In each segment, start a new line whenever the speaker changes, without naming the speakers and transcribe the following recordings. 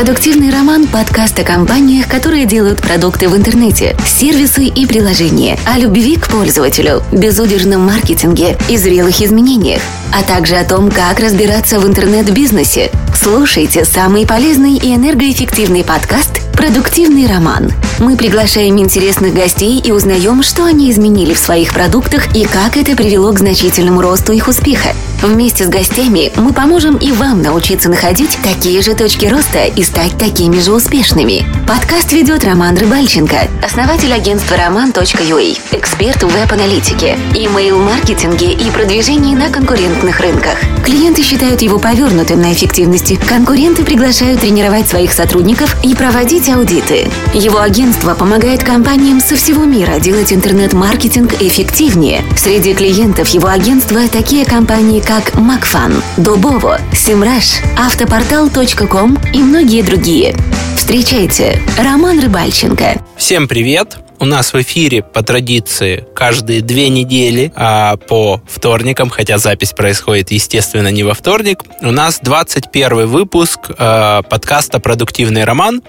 Продуктивный роман – подкаст о компаниях, которые делают продукты в интернете, сервисы и приложения, о любви к пользователю, безудержном маркетинге и зрелых изменениях, а также о том, как разбираться в интернет-бизнесе. Слушайте самый полезный и энергоэффективный подкаст «Продуктивный роман». Мы приглашаем интересных гостей и узнаем, что они изменили в своих продуктах и как это привело к значительному росту их успеха. Вместе с гостями мы поможем и вам научиться находить такие же точки роста и стать такими же успешными. Подкаст ведет Роман Рыбальченко, основатель агентства roman.ua, эксперт в веб-аналитике, имейл-маркетинге и продвижении на конкурентных рынках. Клиенты считают его повернутым на эффективности. Конкуренты приглашают тренировать своих сотрудников и проводить аудиты. Его агентство помогает компаниям со всего мира делать интернет-маркетинг эффективнее. Среди клиентов его агентства такие компании, как Макфан, Дубово, Симраш, Автопортал.ком и многие другие. Встречайте, Роман Рыбальченко.
Всем привет! У нас в эфире по традиции каждые две недели а по вторникам, хотя запись происходит, естественно, не во вторник. У нас 21 выпуск э, подкаста «Продуктивный роман».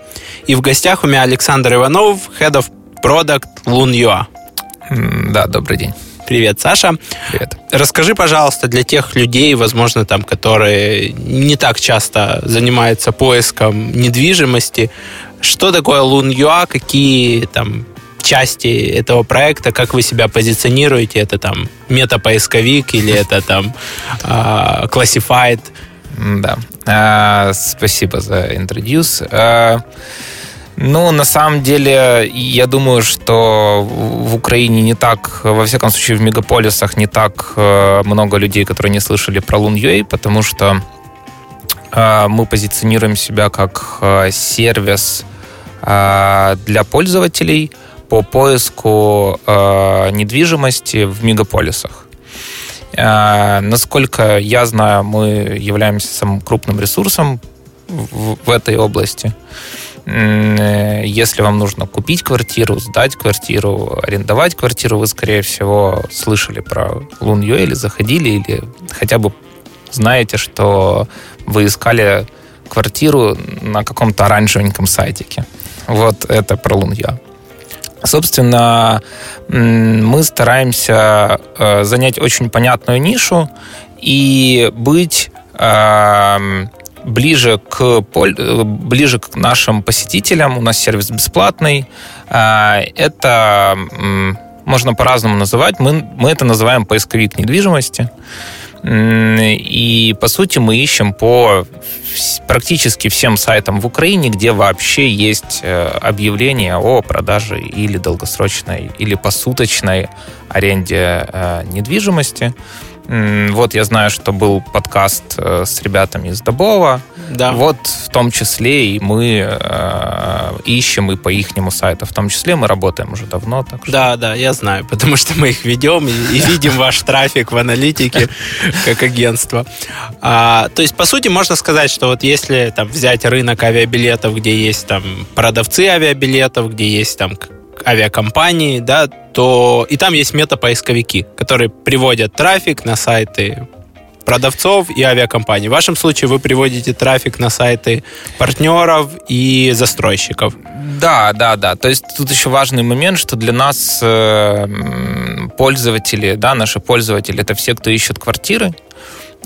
И в гостях у меня Александр Иванов, Head of Product Lun.ua.
Да, добрый день.
Привет, Саша.
Привет.
Расскажи, пожалуйста, для тех людей, возможно, там, которые не так часто занимаются поиском недвижимости, что такое Loon.ua, какие там части этого проекта, как вы себя позиционируете, это там метапоисковик или это там classified?
Да, uh, спасибо за introduce. Ну, на самом деле, я думаю, что в Украине не так, во всяком случае, в мегаполисах не так э, много людей, которые не слышали про Loon.ua, потому что э, мы позиционируем себя как э, сервис для пользователей по поиску недвижимости в мегаполисах. Насколько я знаю, мы являемся самым крупным ресурсом в этой области. Э, если вам нужно купить квартиру, сдать квартиру, арендовать квартиру, вы, скорее всего, слышали про Лунью или заходили, или хотя бы знаете, что вы искали квартиру на каком-то оранжевеньком сайтике. Вот это про Лунья. Собственно, мы стараемся э, занять очень понятную нишу и быть эм, ближе к, ближе к нашим посетителям. У нас сервис бесплатный. А, это можно по-разному называть. Мы, мы это называем поисковик недвижимости. И, по сути, мы ищем по практически всем сайтам в Украине, где вообще есть э, объявление о продаже или долгосрочной, или посуточной аренде э, недвижимости. Вот я знаю, что был подкаст э, с ребятами из Добова. Да. Вот в том числе и мы э, ищем и по ихнему сайту. В том числе мы работаем уже давно.
Так что... Да, да, я знаю, потому что мы их ведем и, и видим ваш трафик в аналитике как агентство. А, то есть, по сути, можно сказать, что вот если там взять рынок авиабилетов, где есть там продавцы авиабилетов, где есть там авиакомпании, да, то и там есть метапоисковики, которые приводят трафик на сайты продавцов и авиакомпаний. В вашем случае вы приводите трафик на сайты партнеров и застройщиков.
Да, да, да. То есть тут еще важный момент, что для нас э, пользователи, да, наши пользователи, это все, кто ищет квартиры,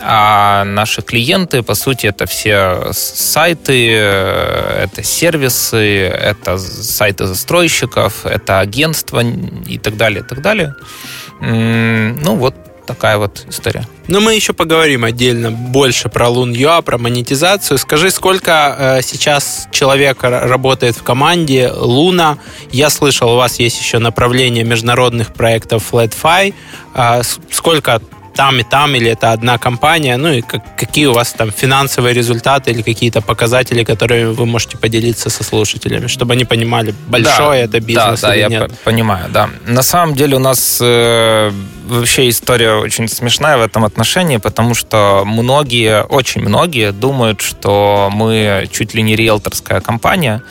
а наши клиенты, по сути, это все сайты, это сервисы, это сайты застройщиков, это агентства и так далее, и так далее. Ну, вот такая вот история.
Но мы еще поговорим отдельно больше про Лун.ua, про монетизацию. Скажи, сколько э, сейчас человек работает в команде Луна? Я слышал, у вас есть еще направление международных проектов FlatFi. Э, сколько там и там, или это одна компания, ну и как, какие у вас там финансовые результаты или какие-то показатели, которые вы можете поделиться со слушателями, чтобы они понимали, большой да, это бизнес
да,
или
да,
нет.
я понимаю, да. На самом деле у нас э, вообще история очень смешная в этом отношении, потому что многие, очень многие думают, что мы чуть ли не риэлторская компания,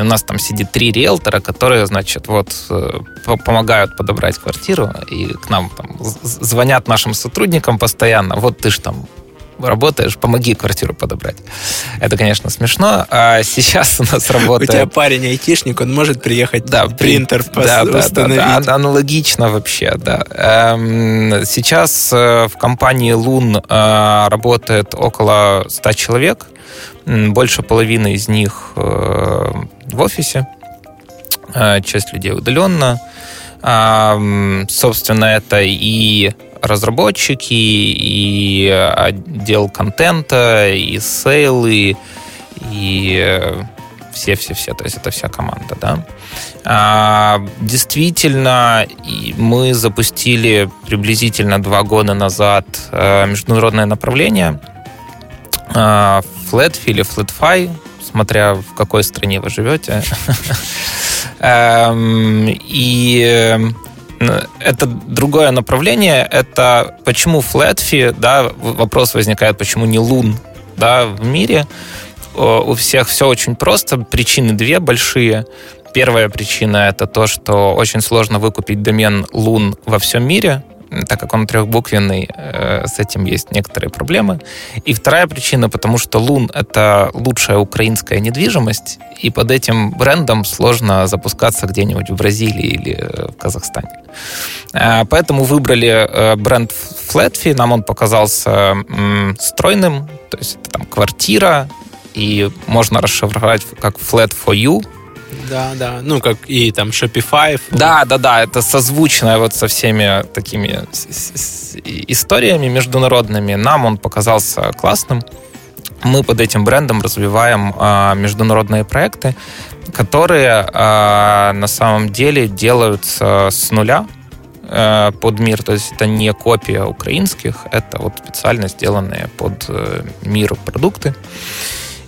у нас там сидит три риэлтора, которые, значит, вот э, помогают подобрать квартиру, и к нам там звонят нашим сотрудникам постоянно, вот ты ж там работаешь, помоги квартиру подобрать. Это, конечно, смешно. А сейчас у нас работает...
У тебя парень айтишник, он может приехать
да,
принтер
да, установить. Да, да, аналогично вообще, да. Эм, сейчас э, в компании Лун э, работает около 100 человек. Больше половины из них э, в офисе. Часть людей удаленно. Собственно, это и разработчики, и отдел контента, и сейлы, и все-все-все, то есть это вся команда, да. А, действительно, мы запустили приблизительно два года назад э, международное направление FlatFi или FlatFi, смотря в какой стране вы живете. Эм, и это другое направление. Это почему FlatFi, да, вопрос возникает, почему не Лун, да, в мире. У всех все очень просто. Причины две большие. Первая причина это то, что очень сложно выкупить домен Лун во всем мире так как он трехбуквенный, э, с этим есть некоторые проблемы. И вторая причина, потому что Лун — это лучшая украинская недвижимость, и под этим брендом сложно запускаться где-нибудь в Бразилии или э, в Казахстане. Э, поэтому выбрали бренд Flatfee, нам он показался стройным, то есть это там квартира, и можно расшифровать как Flat for You —
да, да. Ну, как и там Shopify.
Да, да, да. Это созвучное вот со всеми такими историями международными. Нам он показался классным. Мы под этим брендом развиваем а, международные проекты, которые а, на самом деле делаются с нуля а, под мир. То есть это не копия украинских, это вот специально сделанные под э, мир продукты.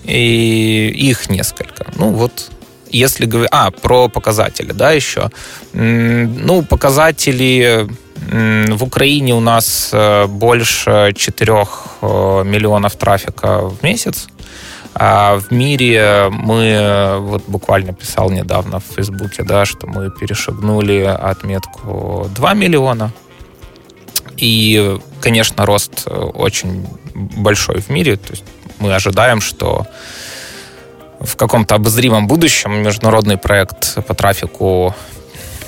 И их несколько. Ну вот если говорить... А, про показатели, да, еще. Ну, показатели в Украине у нас э, больше 4 э, миллионов трафика в месяц. А в мире мы, вот буквально писал недавно в Фейсбуке, да, что мы перешагнули отметку 2 миллиона. И, конечно, рост э, очень большой в мире. То есть мы ожидаем, что в каком-то обозримом будущем международный проект по трафику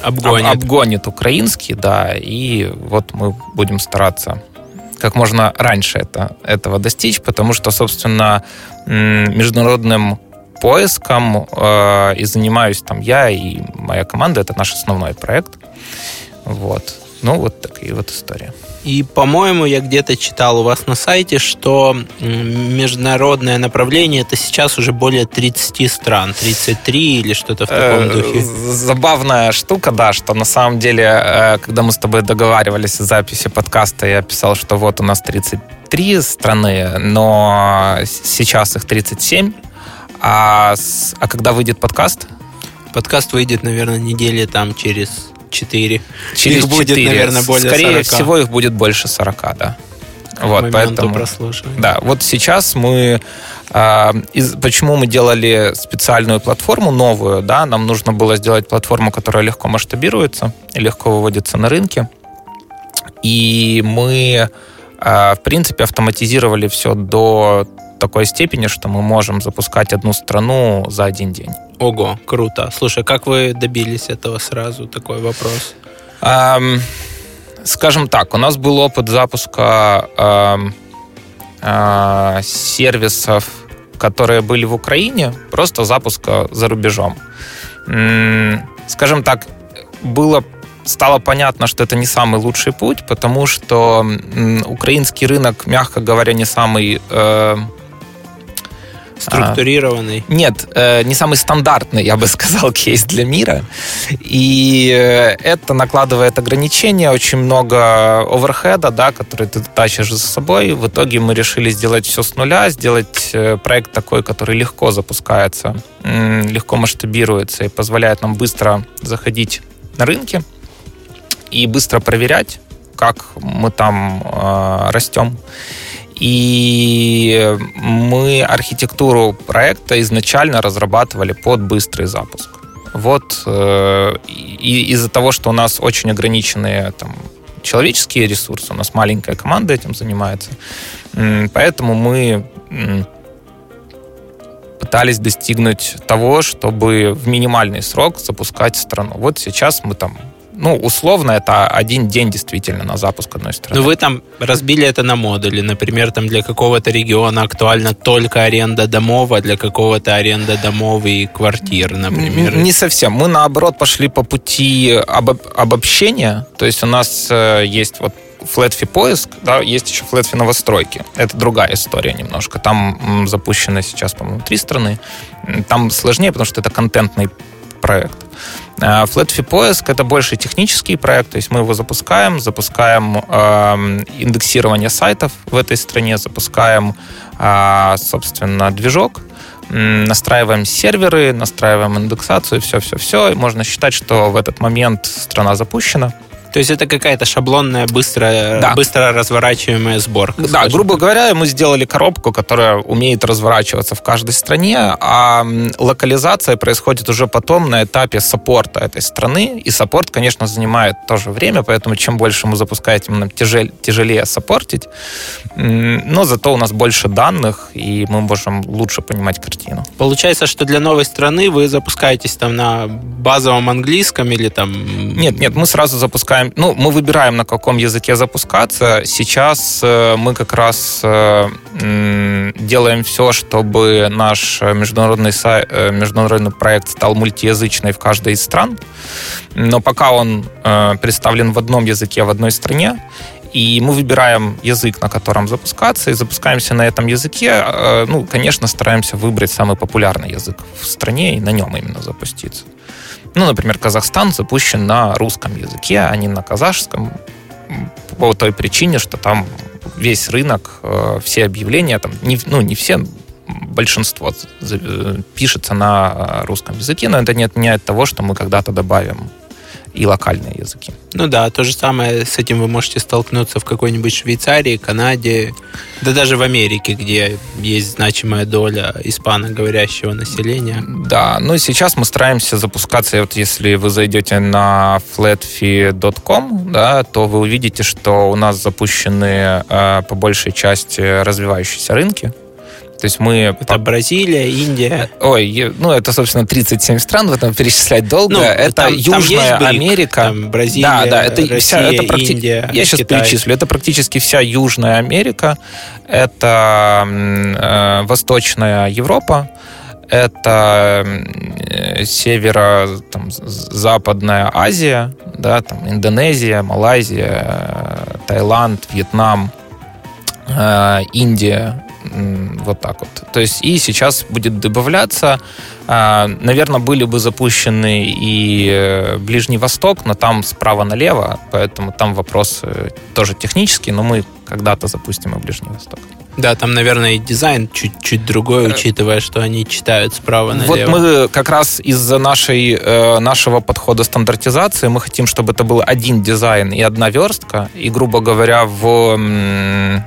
обгонит, обгонит украинский, да, и вот мы будем стараться как можно раньше это, этого достичь, потому что, собственно, международным поиском э, и занимаюсь там я и моя команда, это наш основной проект. Вот. Ну, вот такие вот истории.
И, по-моему, я где-то читал у вас на сайте, что международное направление это сейчас уже более 30 стран, 33 или что-то в таком э, духе.
Забавная штука, да, что на самом деле, э, когда мы с тобой договаривались о записи подкаста, я писал, что вот у нас 33 страны, но сейчас их 37. А, а когда выйдет подкаст?
Подкаст выйдет, наверное, недели там через 4.
Через их будет, 4. наверное, более Скорее 40. всего, их будет больше 40, да.
вот, поэтому,
да, вот сейчас мы э, из, почему мы делали специальную платформу новую, да, нам нужно было сделать платформу, которая легко масштабируется и легко выводится на рынке, и мы, э, в принципе, автоматизировали все до такой степени, что мы можем запускать одну страну за один день.
Ого, круто. Слушай, как вы добились этого сразу? Такой вопрос.
Эм, скажем так, у нас был опыт запуска эм, э, сервисов, которые были в Украине, просто запуска за рубежом. М-м, скажем так, было стало понятно, что это не самый лучший путь, потому что украинский рынок, мягко говоря, не самый э,
Структурированный?
А, нет, э, не самый стандартный, я бы сказал, кейс для мира. И э, это накладывает ограничения, очень много оверхеда, да, который ты тащишь за собой. В итоге мы решили сделать все с нуля, сделать э, проект такой, который легко запускается, легко масштабируется и позволяет нам быстро заходить на рынки и быстро проверять, как мы там э, растем. И мы архитектуру проекта изначально разрабатывали под быстрый запуск. Вот э, и из-за того, что у нас очень ограниченные там, человеческие ресурсы, у нас маленькая команда этим занимается. Поэтому мы пытались достигнуть того, чтобы в минимальный срок запускать страну. Вот сейчас мы там ну, условно, это один день действительно на запуск одной страны.
Но ну, вы там разбили это на модули. Например, там для какого-то региона актуальна только аренда домов, а для какого-то аренда домов и квартир, например.
Не совсем. Мы, наоборот, пошли по пути об обобщения. То есть у нас э, есть вот Flatfy поиск, да, есть еще Flatfy новостройки. Это другая история немножко. Там запущено сейчас, по-моему, три страны. Там сложнее, потому что это контентный проект. А Flatfy поиск это больше технический проект, то есть мы его запускаем, запускаем э, индексирование сайтов в этой стране, запускаем, э, собственно, движок, настраиваем серверы, настраиваем индексацию, все-все-все. Можно считать, что в этот момент страна запущена.
То есть это какая-то шаблонная, быстро, да. быстро разворачиваемая сборка.
Да, скажем. грубо говоря, мы сделали коробку, которая умеет разворачиваться в каждой стране, а локализация происходит уже потом на этапе саппорта этой страны. И саппорт, конечно, занимает тоже время, поэтому чем больше мы запускаете, тем тяжелее, тяжелее саппортить. Но зато у нас больше данных, и мы можем лучше понимать картину.
Получается, что для новой страны вы запускаетесь там на базовом английском или там...
Нет, нет, мы сразу запускаем выбираем, ну, мы выбираем, на каком языке запускаться. Сейчас э, мы как раз э, делаем все, чтобы наш международный, сайт, э, международный проект стал мультиязычный в каждой из стран. Но пока он представлен в одном языке в одной стране, и мы выбираем язык, на котором запускаться, и запускаемся на этом языке. Ну, конечно, стараемся выбрать самый популярный язык в стране и на нем именно запуститься. Ну, например, Казахстан запущен на русском языке, а не на казахском, по той причине, что там весь рынок, э, все объявления, там, не, ну, не все, большинство э, пишется на русском языке, но это не отменяет того, что мы когда-то добавим и локальные языки.
Ну да, то же самое с этим вы можете столкнуться в какой-нибудь Швейцарии, Канаде, да даже в Америке, где есть значимая доля испаноговорящего населения.
Да, ну сейчас мы стараемся запускаться, вот если вы зайдете на flatfee.com, да, то вы увидите, что у нас запущены э, по большей части развивающиеся рынки, то есть мы...
Это Бразилия, Индия.
Ой, ну это, собственно, 37 стран, в этом перечислять долго. Ну, это там, Южная там Америка.
Там Бразилия, да, да, это Россия, вся, это практи... Индия,
Я сейчас Китай. перечислю. Это практически вся Южная Америка. Это э, Восточная Европа. Это э, северо-западная Азия, да, там Индонезия, Малайзия, Таиланд, Вьетнам, э, Индия, вот так вот. То есть и сейчас будет добавляться, а, наверное, были бы запущены и э, Ближний Восток, но там справа налево, поэтому там вопрос тоже технический, но мы когда-то запустим и Ближний Восток.
Да, там, наверное, и дизайн чуть-чуть другой, э, учитывая, что они читают справа налево.
Вот мы как раз из-за нашей, э, нашего подхода стандартизации мы хотим, чтобы это был один дизайн и одна верстка. И, грубо говоря, в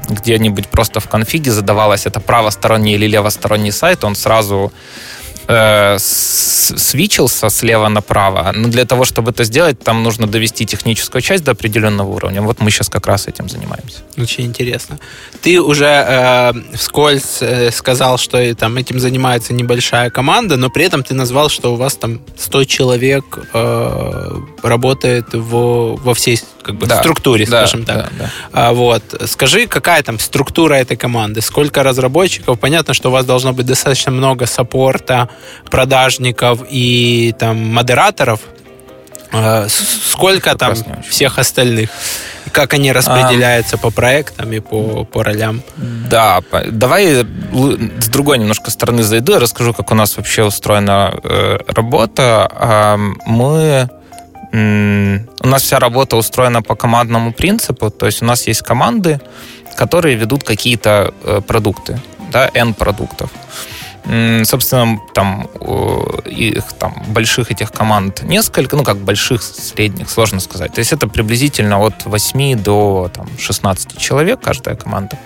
где-нибудь просто в конфиге задавалось это правосторонний или левосторонний сайт, он сразу э, свичился слева направо, но для того, чтобы это сделать, там нужно довести техническую часть до определенного уровня. Вот мы сейчас как раз этим занимаемся.
Очень интересно. Ты уже э, вскользь э, сказал, что там этим занимается небольшая команда, но при этом ты назвал, что у вас там 100 человек э, работает во, во всей как бы, да, структуре, да, скажем так. Да, да. А, вот. Скажи, какая там структура этой команды? Сколько разработчиков? Понятно, что у вас должно быть достаточно много саппорта, продажников и там модераторов. А, сколько там всех остальных? Как они распределяются а, по проектам и по, по ролям?
Да, давай с другой немножко стороны зайду, я расскажу, как у нас вообще устроена э, работа. Э, мы у нас вся работа устроена по командному принципу, то есть у нас есть команды, которые ведут какие-то э, продукты, да, N продуктов. Собственно, там их там больших этих команд несколько, ну как больших, средних, сложно сказать. То есть это приблизительно от 8 до там, 16 человек каждая команда.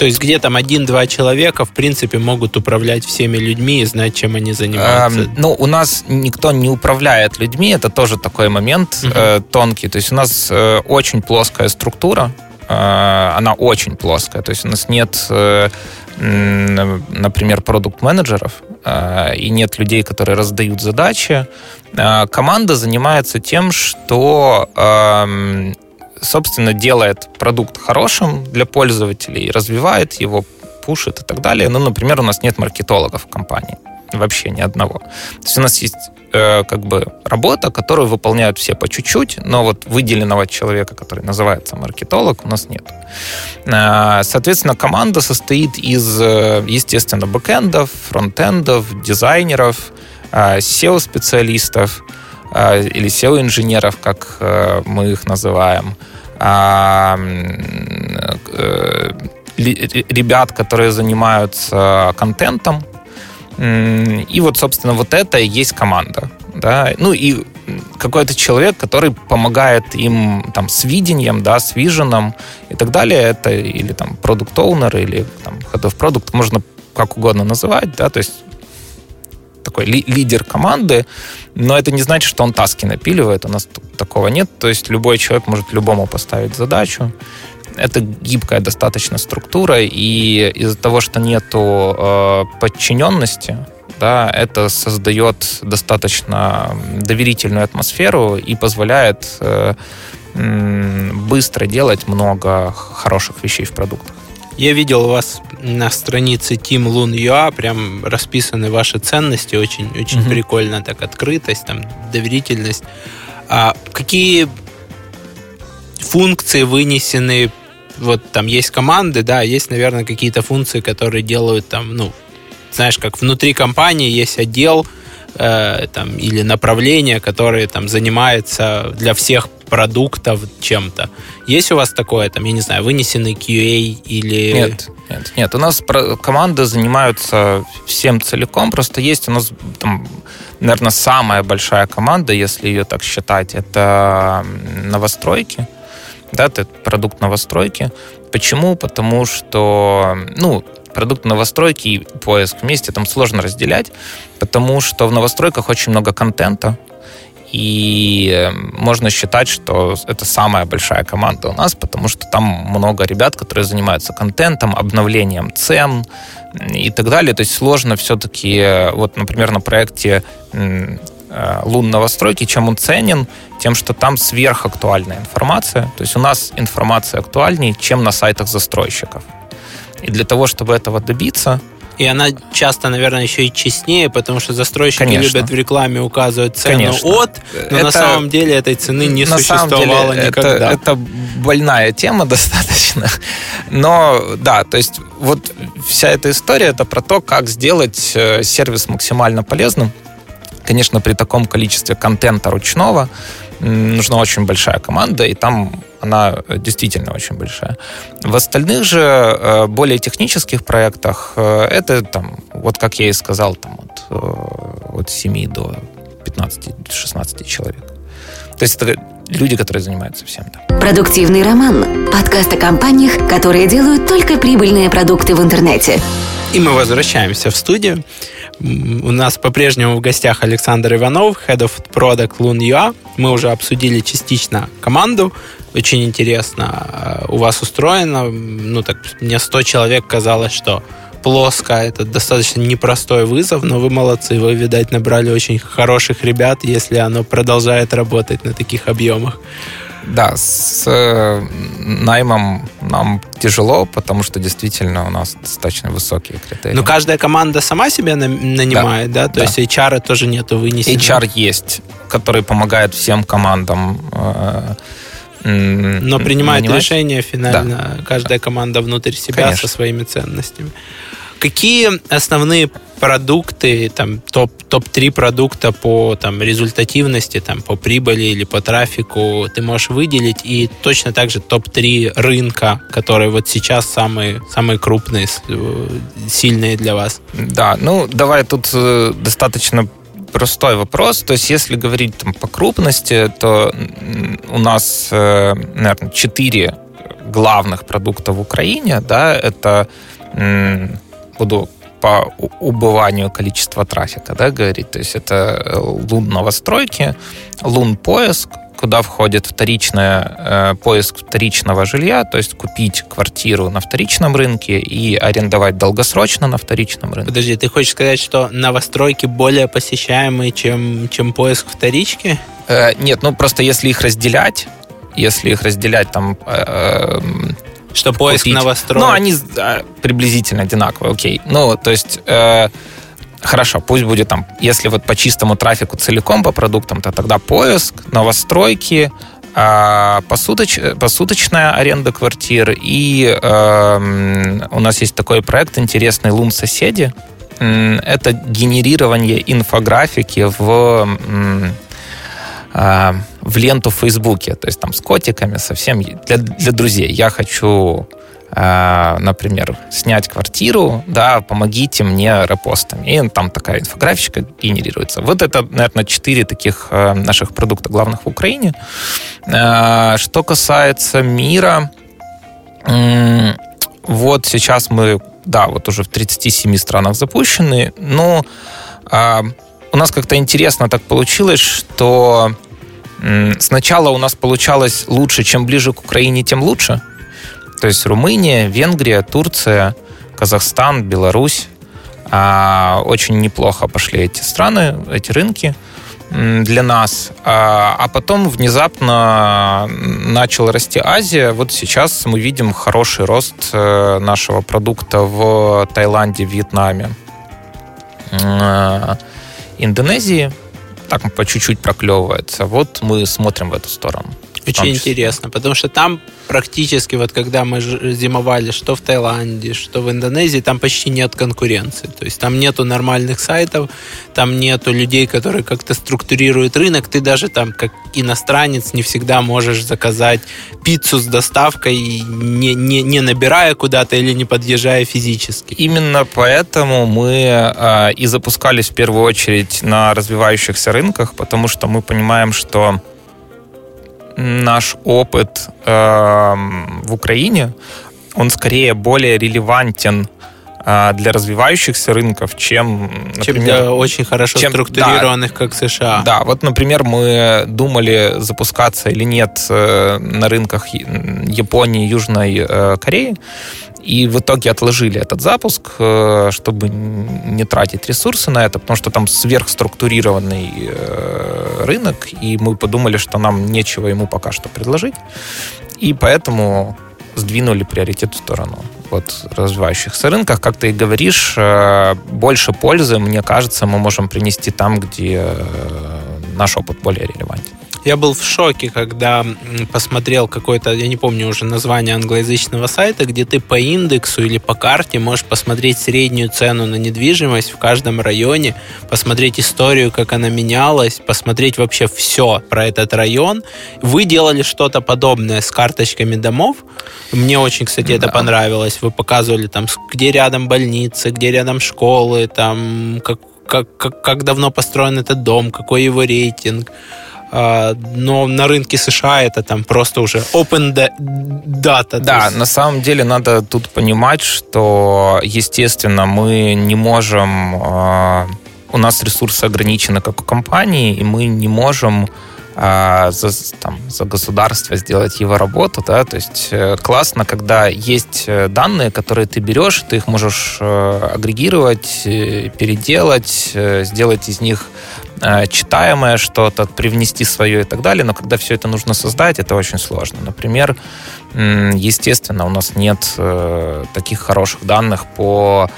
То есть где там один-два человека, в принципе, могут управлять всеми людьми и знать, чем они занимаются.
Эм, ну, у нас никто не управляет людьми, это тоже такой момент угу. э, тонкий. То есть у нас э, очень плоская структура, э, она очень плоская. То есть у нас нет, э, например, продукт-менеджеров, э, и нет людей, которые раздают задачи. Э, команда занимается тем, что э, собственно, делает продукт хорошим для пользователей, развивает его, пушит и так далее. Ну, например, у нас нет маркетологов в компании. Вообще ни одного. То есть у нас есть э, как бы работа, которую выполняют все по чуть-чуть, но вот выделенного человека, который называется маркетолог, у нас нет. Э, соответственно, команда состоит из, э, естественно, бэкэндов, фронтендов, дизайнеров, э, SEO-специалистов, э, или SEO-инженеров, как э, мы их называем, ребят, которые занимаются контентом. И вот, собственно, вот это и есть команда. Да? Ну и какой-то человек, который помогает им там с видением, да, с виженом и так далее. Это или там продукт оунер или там head of product, можно как угодно называть, да, то есть такой ли, лидер команды, но это не значит, что он таски напиливает, у нас такого нет, то есть любой человек может любому поставить задачу, это гибкая достаточно структура, и из-за того, что нету э, подчиненности, да, это создает достаточно доверительную атмосферу и позволяет э, быстро делать много хороших вещей в продуктах.
Я видел вас на странице Team Loon UA прям расписаны ваши ценности, очень, очень угу. прикольно так открытость, там доверительность. А какие функции вынесены? Вот там есть команды, да, есть, наверное, какие-то функции, которые делают там, ну, знаешь, как внутри компании есть отдел э, там или направление, которое там занимается для всех продуктов чем-то. Есть у вас такое, там, я не знаю, вынесенный QA или...
Нет, нет, нет. У нас команды занимаются всем целиком, просто есть у нас там, наверное, самая большая команда, если ее так считать, это новостройки. Да, это продукт новостройки. Почему? Потому что, ну, продукт новостройки и поиск вместе там сложно разделять, потому что в новостройках очень много контента, и э, можно считать, что это самая большая команда у нас, потому что там много ребят, которые занимаются контентом, обновлением цен и так далее. То есть сложно все-таки, э, вот, например, на проекте э, Лун новостройки, чем он ценен? Тем, что там сверхактуальная информация. То есть у нас информация актуальнее, чем на сайтах застройщиков. И для того, чтобы этого добиться,
и она часто, наверное, еще и честнее, потому что застройщики Конечно. любят в рекламе указывать цену Конечно. от, но это, на самом деле этой цены не на существовало деле никогда.
Это, это больная тема достаточно. Но да, то есть вот вся эта история это про то, как сделать э, сервис максимально полезным. Конечно, при таком количестве контента ручного нужна очень большая команда, и там она действительно очень большая. В остальных же э, более технических проектах э, это там, вот как я и сказал, там от, э, от 7 до 15-16 человек. То есть это люди, которые занимаются всем. Да.
Продуктивный роман. Подкаст о компаниях, которые делают только прибыльные продукты в интернете.
И мы возвращаемся в студию. У нас по-прежнему в гостях Александр Иванов, Head of Product Loon.ua. Мы уже обсудили частично команду. Очень интересно э, у вас устроено. Ну, так мне 100 человек казалось, что плоско. Это достаточно непростой вызов, но вы молодцы. Вы, видать, набрали очень хороших ребят, если оно продолжает работать на таких объемах.
Да, с э, наймом нам тяжело, потому что действительно у нас достаточно высокие критерии.
Но каждая команда сама себя нанимает, да? да? То да. есть HR тоже нету вынесено?
HR есть, который помогает всем командам э,
но принимает нанимать? решение финально да. каждая команда внутрь себя Конечно. со своими ценностями. Какие основные продукты, там, топ, топ-3 продукта по там, результативности, там, по прибыли или по трафику ты можешь выделить? И точно так же топ-3 рынка, которые вот сейчас самые, самые крупные, э, сильные для вас?
Да, ну, давай тут э, достаточно простой вопрос. То есть, если говорить там, по крупности, то у нас, э, наверное, четыре главных продуктов в Украине, да, это буду по убыванию количества трафика, да, говорить. То есть это э, лун новостройки, лун поиск, куда входит вторичный э, поиск вторичного жилья, то есть купить квартиру на вторичном рынке и арендовать долгосрочно на вторичном рынке.
Подожди, ты хочешь сказать, что новостройки более посещаемые, чем, чем поиск вторички?
Э, нет, ну просто если их разделять, если их разделять там... Э,
эм, что поиск купить, новостроек...
Ну, они да, приблизительно одинаковые, окей. Ну, то есть... Э, Хорошо, пусть будет там, если вот по чистому трафику целиком по продуктам, то тогда поиск, новостройки, а, посудоч, посуточная аренда квартир. И э, у нас есть такой проект интересный «Лун соседи». Это генерирование инфографики в, э, в ленту в Фейсбуке. То есть там с котиками совсем для, для друзей. Я хочу Э, например, снять квартиру, да, помогите мне репостами. И там такая инфографичка генерируется. Вот это, наверное, четыре таких э, наших продукта главных в Украине. Э, что касается мира, вот сейчас мы, да, вот уже в 37 странах запущены, но у нас как-то интересно так получилось, что сначала у нас получалось лучше, чем ближе к Украине, тем лучше. То есть Румыния, Венгрия, Турция, Казахстан, Беларусь. А, очень неплохо пошли эти страны, эти рынки для нас. А, а потом внезапно начала расти Азия. Вот сейчас мы видим хороший рост э, нашего продукта в Таиланде, Вьетнаме, э, Индонезии. Так по чуть-чуть проклевывается. Вот мы смотрим в эту сторону.
Очень интересно, потому что там практически, вот когда мы зимовали, что в Таиланде, что в Индонезии, там почти нет конкуренции. То есть там нету нормальных сайтов, там нету людей, которые как-то структурируют рынок. Ты даже там, как иностранец, не всегда можешь заказать пиццу с доставкой, не, не, не набирая куда-то или не подъезжая физически.
Именно поэтому мы э, и запускались в первую очередь на развивающихся рынках, потому что мы понимаем, что наш опыт э, в Украине, он скорее более релевантен э, для развивающихся рынков, чем,
например, чем для очень хорошо чем, структурированных, да, как США.
Да, вот, например, мы думали запускаться или нет э, на рынках Японии, Южной э, Кореи, и в итоге отложили этот запуск, э, чтобы не тратить ресурсы на это, потому что там сверхструктурированный э, рынок, и мы подумали, что нам нечего ему пока что предложить. И поэтому сдвинули приоритет в сторону вот развивающихся рынках. Как ты и говоришь, э, больше пользы, мне кажется, мы можем принести там, где наш опыт более релевантен.
Я был в шоке, когда посмотрел какой-то, я не помню уже название англоязычного сайта, где ты по индексу или по карте можешь посмотреть среднюю цену на недвижимость в каждом районе, посмотреть историю, как она менялась, посмотреть вообще все про этот район. Вы делали что-то подобное с карточками домов. Мне очень, кстати, это понравилось. Вы показывали там, где рядом больницы, где рядом школы, там, как, как, как, как давно построен этот дом, какой его рейтинг. А, но на рынке США это там просто уже open data.
Да, есть... на самом деле надо тут понимать, что, естественно, мы не можем... А, у нас ресурсы ограничены, как у компании, и мы не можем а, за, там, за государство сделать его работу, да, то есть э, классно, когда есть э, данные, которые ты берешь, ты их можешь э, агрегировать, переделать, сделать из них читаемое что-то, привнести свое и так далее, но когда все это нужно создать, это очень сложно. Например, естественно, у нас нет таких хороших данных по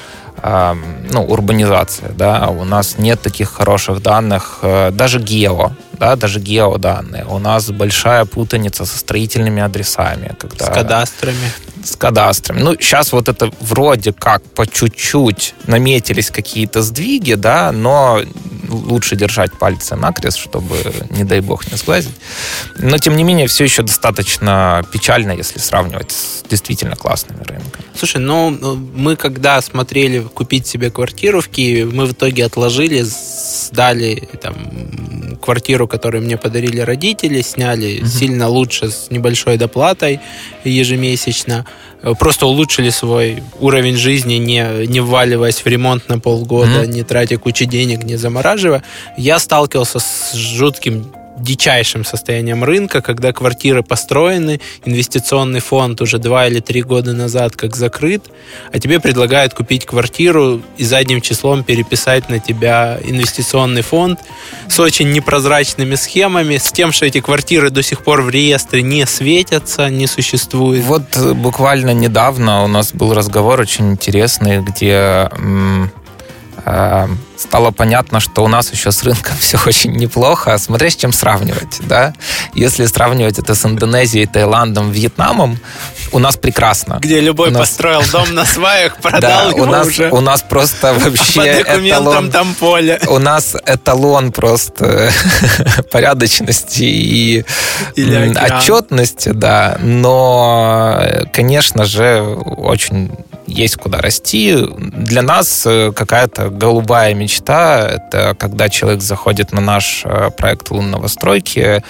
ну, урбанизация, да, у нас нет таких хороших данных, даже гео, да, даже геоданные. У нас большая путаница со строительными адресами.
Когда... С кадастрами.
С кадастрами. Ну, сейчас вот это вроде как по чуть-чуть наметились какие-то сдвиги, да, но лучше держать пальцы накрест, чтобы, не дай бог, не сглазить. Но, тем не менее, все еще достаточно печально, если сравнивать с действительно классными рынками.
Слушай, ну, мы когда смотрели купить себе квартиру в Киеве, мы в итоге отложили, сдали там квартиру, которую мне подарили родители, сняли угу. сильно лучше с небольшой доплатой ежемесячно. Просто улучшили свой уровень жизни, не, не вваливаясь в ремонт на полгода, угу. не тратя кучу денег, не замораживая. Я сталкивался с жутким дичайшим состоянием рынка, когда квартиры построены, инвестиционный фонд уже два или три года назад как закрыт, а тебе предлагают купить квартиру и задним числом переписать на тебя инвестиционный фонд с очень непрозрачными схемами, с тем, что эти квартиры до сих пор в реестре не светятся, не существуют.
Вот э, буквально недавно у нас был разговор очень интересный, где стало понятно, что у нас еще с рынком все очень неплохо, смотря с чем сравнивать, да. Если сравнивать это с Индонезией, Таиландом, Вьетнамом, у нас прекрасно.
Где любой
у
нас... построил дом на сваях, продал да, его
у нас,
уже.
У нас просто вообще По
документам эталон, там поле.
У нас эталон просто порядочности и отчетности, да. Но, конечно же, очень есть куда расти. Для нас э, какая-то голубая мечта — это когда человек заходит на наш э, проект «Лун новостройки»,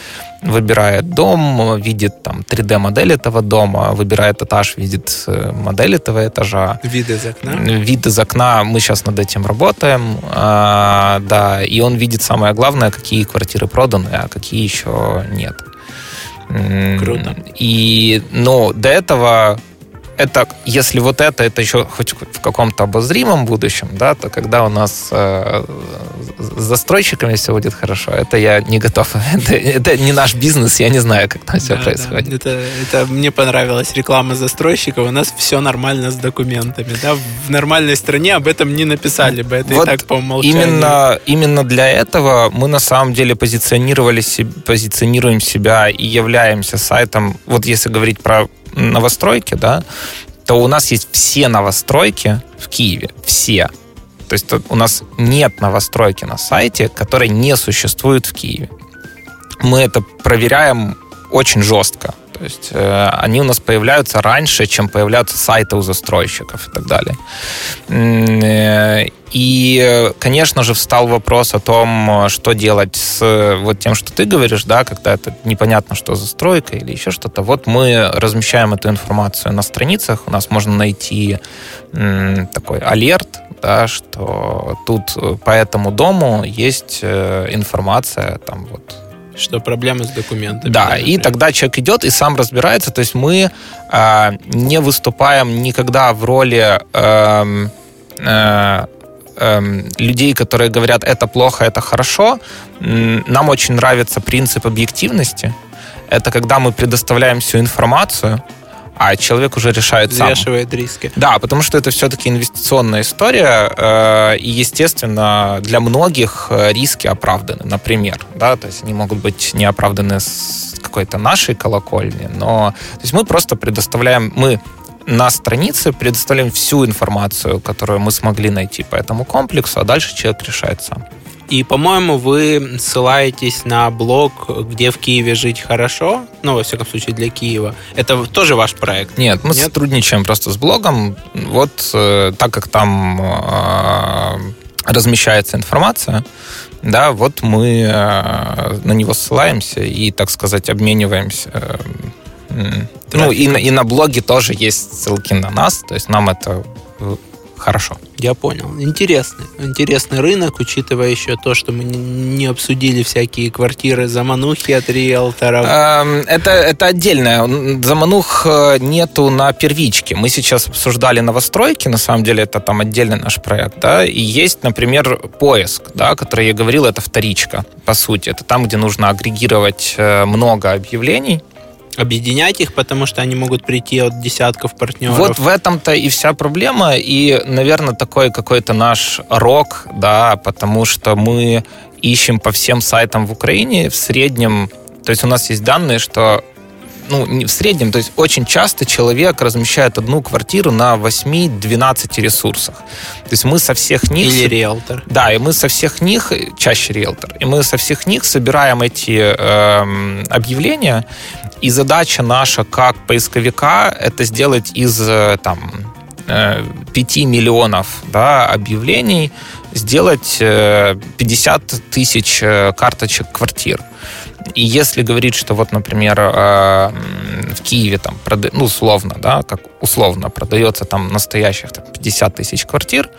выбирает дом, видит там 3D-модель этого дома, выбирает этаж, видит э, модель этого этажа.
Вид из окна?
Вид из окна. Мы сейчас над этим работаем. А, да, и он видит самое главное, какие квартиры проданы, а какие еще нет.
Круто.
И, ну, до этого это, если вот это, это еще хоть в каком-то обозримом будущем, да, то когда у нас э, с застройщиками все будет хорошо, это я не готов. Это, это не наш бизнес, я не знаю, как там все да, происходит.
Да. Это, это мне понравилась реклама застройщиков. У нас все нормально с документами. Да? В нормальной стране об этом не написали бы. Это вот и так по умолчанию.
Именно, именно для этого мы на самом деле позиционировали, позиционируем себя и являемся сайтом, вот если говорить про новостройки, да, то у нас есть все новостройки в Киеве. Все. То есть у нас нет новостройки на сайте, которой не существует в Киеве. Мы это проверяем очень жестко. То есть э, они у нас появляются раньше, чем появляются сайты у застройщиков и так далее. Э, и, конечно же, встал вопрос о том, что делать с вот тем, что ты говоришь, да, когда это непонятно, что застройка или еще что-то. Вот мы размещаем эту информацию на страницах, у нас можно найти м, такой алерт, да, что тут по этому дому есть э, информация, там вот
что проблемы с документами.
Да, и тогда человек идет и сам разбирается. То есть мы э, не выступаем никогда в роли э, э, э, людей, которые говорят, это плохо, это хорошо. Нам очень нравится принцип объективности. Это когда мы предоставляем всю информацию, а человек уже решает
Взвешивает сам. риски.
Да, потому что это все-таки инвестиционная история, э, и, естественно, для многих э, риски оправданы, например, да, то есть они могут быть не оправданы с какой-то нашей колокольни, но то есть мы просто предоставляем, мы на странице предоставляем всю информацию, которую мы смогли найти по этому комплексу, а дальше человек решает сам.
И, по-моему, вы ссылаетесь на блог «Где в Киеве жить хорошо», ну, во всяком случае, для Киева. Это тоже ваш проект?
Нет, мы Нет? сотрудничаем просто с блогом. Вот э, так как там э, размещается информация, да, вот мы э, на него ссылаемся и, так сказать, обмениваемся. Э, ну, и на, и на блоге тоже есть ссылки на нас, то есть нам это хорошо.
Я понял. Интересный. Интересный рынок, учитывая еще то, что мы не обсудили всякие квартиры заманухи от риэлторов.
Эм, это, это отдельное. Заманух э, нету на первичке. Мы сейчас обсуждали новостройки, на самом деле это там отдельный наш проект, да, и есть, например, поиск, да, который я говорил, это вторичка, по сути. Это там, где нужно агрегировать э, много объявлений,
объединять их, потому что они могут прийти от десятков партнеров.
Вот в этом-то и вся проблема, и, наверное, такой какой-то наш рок, да, потому что мы ищем по всем сайтам в Украине в среднем, то есть у нас есть данные, что ну, не в среднем, то есть очень часто человек размещает одну квартиру на 8-12 ресурсах. То есть мы со всех них...
Или риэлтор.
Да, и мы со всех них, чаще риэлтор, и мы со всех них собираем эти э, объявления, и задача наша как поисковика это сделать из э, там 5 э, миллионов да, объявлений сделать 50 тысяч карточек квартир. И если говорить, что вот, например, в Киеве там, ну, условно, да, как условно продается там настоящих там, 50 тысяч квартир,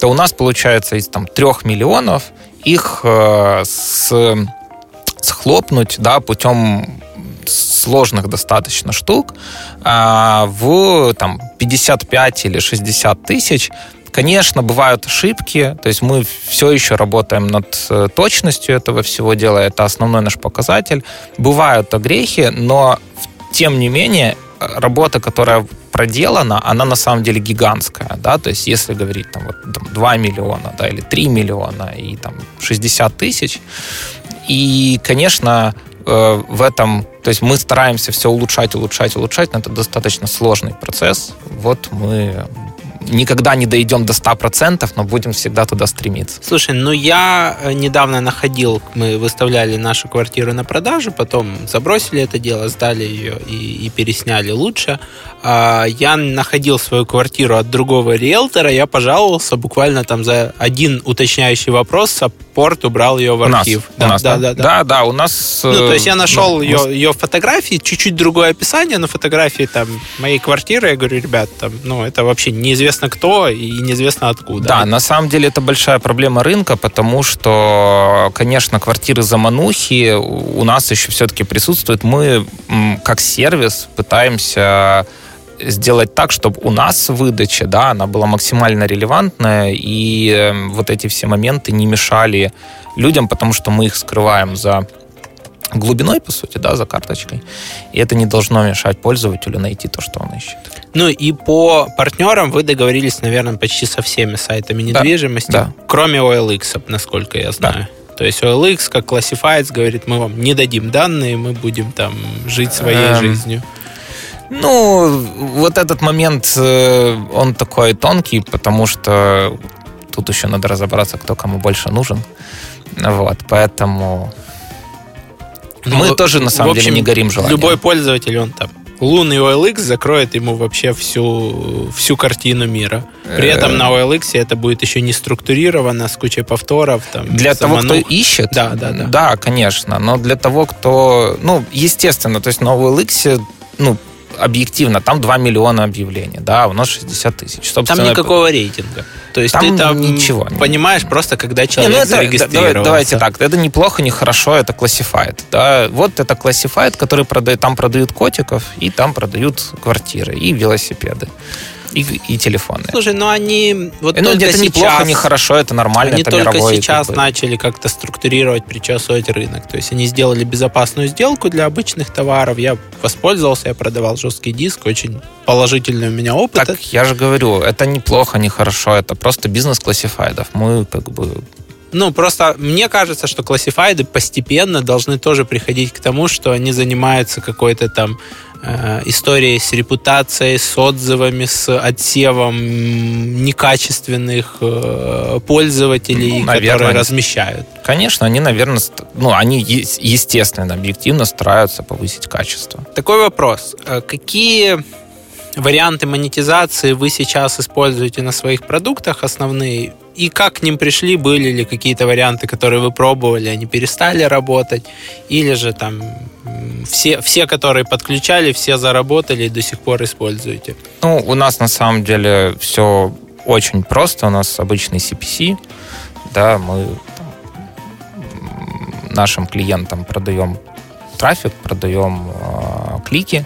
то у нас получается из там 3 миллионов их с схлопнуть, да, путем сложных достаточно штук а, в там, 55 или 60 тысяч Конечно, бывают ошибки, то есть мы все еще работаем над э, точностью этого всего дела, это основной наш показатель. Бывают огрехи, но тем не менее работа, которая проделана, она на самом деле гигантская, да, то есть если говорить там, вот, там 2 миллиона, да, или 3 миллиона и там 60 тысяч, и, конечно, э, в этом, то есть мы стараемся все улучшать, улучшать, улучшать, но это достаточно сложный процесс. Вот мы никогда не дойдем до 100%, но будем всегда туда стремиться.
Слушай, ну я э, недавно находил, мы выставляли нашу квартиру на продажу, потом забросили это дело, сдали ее и, и пересняли лучше. А, я находил свою квартиру от другого риэлтора, я пожаловался буквально там за один уточняющий вопрос, саппорт убрал ее в архив.
У нас, да, у нас, да, да, да, да, да, у нас...
Ну, то есть я нашел ну, ее, ее фотографии, чуть-чуть другое описание, но фотографии там моей квартиры, я говорю, ребят, там, ну, это вообще неизвестно кто и неизвестно откуда.
Да, на самом деле это большая проблема рынка, потому что, конечно, квартиры заманухи у нас еще все-таки присутствуют. Мы, как сервис, пытаемся сделать так, чтобы у нас выдача, да, она была максимально релевантная, и эм, вот эти все моменты не мешали людям, потому что мы их скрываем за глубиной, по сути, да, за карточкой. И это не должно мешать пользователю найти то, что он ищет.
Ну и по партнерам вы договорились, наверное, почти со всеми сайтами недвижимости, да, да. кроме OLX, насколько я знаю. Да. То есть OLX, как Classifieds, говорит, мы вам не дадим данные, мы будем там жить своей эм, жизнью.
Ну, вот этот момент, э, он такой тонкий, потому что тут еще надо разобраться, кто кому больше нужен. Вот, поэтому ну, мы тоже на самом общем, деле не горим желанием.
Любой пользователь, он там лунный OLX закроет ему вообще всю, всю картину мира. При этом на OLX это будет еще не структурировано, с кучей повторов. Там,
для того, кто ищет?
Да, да, да.
Да, конечно. Но для того, кто... Ну, естественно, то есть на OLX ну, объективно, там 2 миллиона объявлений, да, у нас 60 тысяч.
Там никакого рейтинга. То есть там ты там ничего понимаешь не... просто, когда человек не, ну это, зарегистрировался.
Давайте так, это неплохо, не хорошо, это классифайт. Да? Вот это классифайт, который продает, там продают котиков, и там продают квартиры и велосипеды и, и телефоны.
Слушай, ну они вот
ну,
только
это
сейчас,
неплохо, не хорошо, это нормально,
они
это
только
мировой,
сейчас
как бы.
начали как-то структурировать, причесывать рынок. То есть они сделали безопасную сделку для обычных товаров. Я воспользовался, я продавал жесткий диск, очень положительный у меня опыт.
Так я же говорю, это неплохо, не хорошо, это просто бизнес классифайдов. Мы как бы
ну, просто мне кажется, что классифайды постепенно должны тоже приходить к тому, что они занимаются какой-то там Э, истории с репутацией, с отзывами, с отсевом некачественных э, пользователей, ну, наверное, которые размещают.
Конечно, они, наверное, ну, они естественно, объективно стараются повысить качество.
Такой вопрос. Э, какие варианты монетизации вы сейчас используете на своих продуктах основные? И как к ним пришли? Были ли какие-то варианты, которые вы пробовали, они перестали работать? Или же там все, все, которые подключали, все заработали и до сих пор используете?
Ну, у нас на самом деле все очень просто. У нас обычный CPC. Да, мы там, нашим клиентам продаем трафик, продаем э, клики.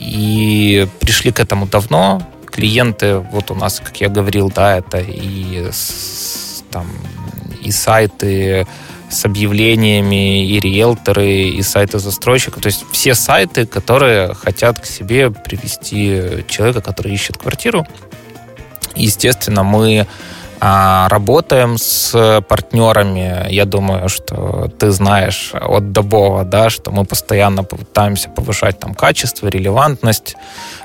И пришли к этому давно. Клиенты, вот у нас, как я говорил, да, это и, там, и сайты, с объявлениями, и риэлторы, и сайты застройщиков. То есть все сайты, которые хотят к себе привести человека, который ищет квартиру. Естественно, мы работаем с партнерами. Я думаю, что ты знаешь от Добова, да, что мы постоянно пытаемся повышать там качество, релевантность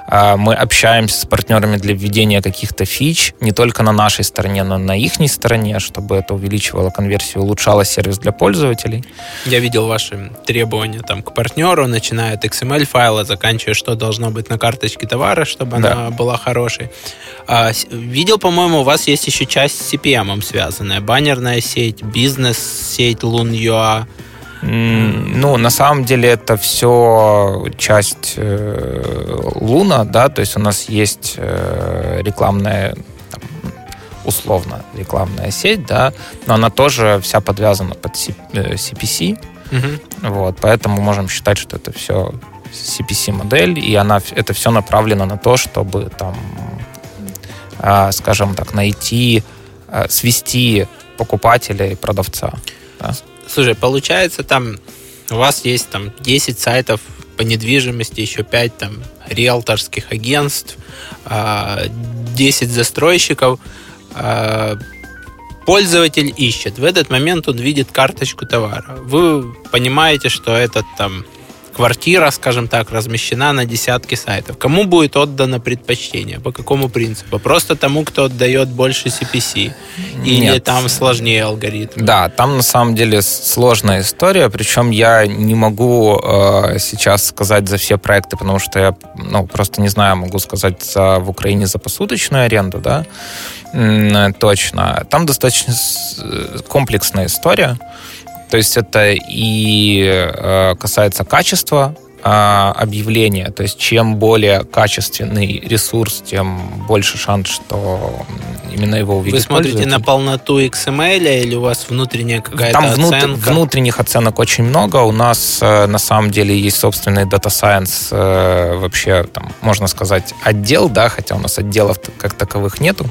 а, мы общаемся с партнерами для введения каких-то фич, не только на нашей стороне, но и на их стороне, чтобы это увеличивало конверсию, улучшало сервис для пользователей.
Я видел ваши требования там, к партнеру, начиная от XML-файла, заканчивая, что должно быть на карточке товара, чтобы да. она была хорошей. А, видел, по-моему, у вас есть еще часть с CPM связанная. Баннерная сеть, бизнес-сеть Лун.юа.
Ну, на самом деле это все часть э, Луна, да, то есть у нас есть э, рекламная там, условно рекламная сеть, да, но она тоже вся подвязана под CPC, угу. вот, поэтому можем считать, что это все CPC-модель, и она, это все направлено на то, чтобы там, э, скажем так, найти, э, свести покупателя и продавца. Да.
Слушай, получается там у вас есть там 10 сайтов по недвижимости, еще 5 там риэлторских агентств, 10 а, застройщиков. А, пользователь ищет. В этот момент он видит карточку товара. Вы понимаете, что этот там квартира, скажем так, размещена на десятки сайтов. Кому будет отдано предпочтение? По какому принципу? Просто тому, кто отдает больше CPC? Или Нет. там сложнее алгоритм?
Да, там на самом деле сложная история, причем я не могу э, сейчас сказать за все проекты, потому что я ну, просто не знаю, могу сказать за, в Украине за посуточную аренду, да, точно. Там достаточно э, комплексная история. То есть это и э, касается качества а, объявления. То есть чем более качественный ресурс, тем больше шанс, что именно его увидит
Вы смотрите на полноту XML или у вас внутренняя какая-то Там внут, оценка?
внутренних оценок очень много. У нас э, на самом деле есть собственный Data Science, э, вообще, там, можно сказать, отдел, да, хотя у нас отделов как таковых нету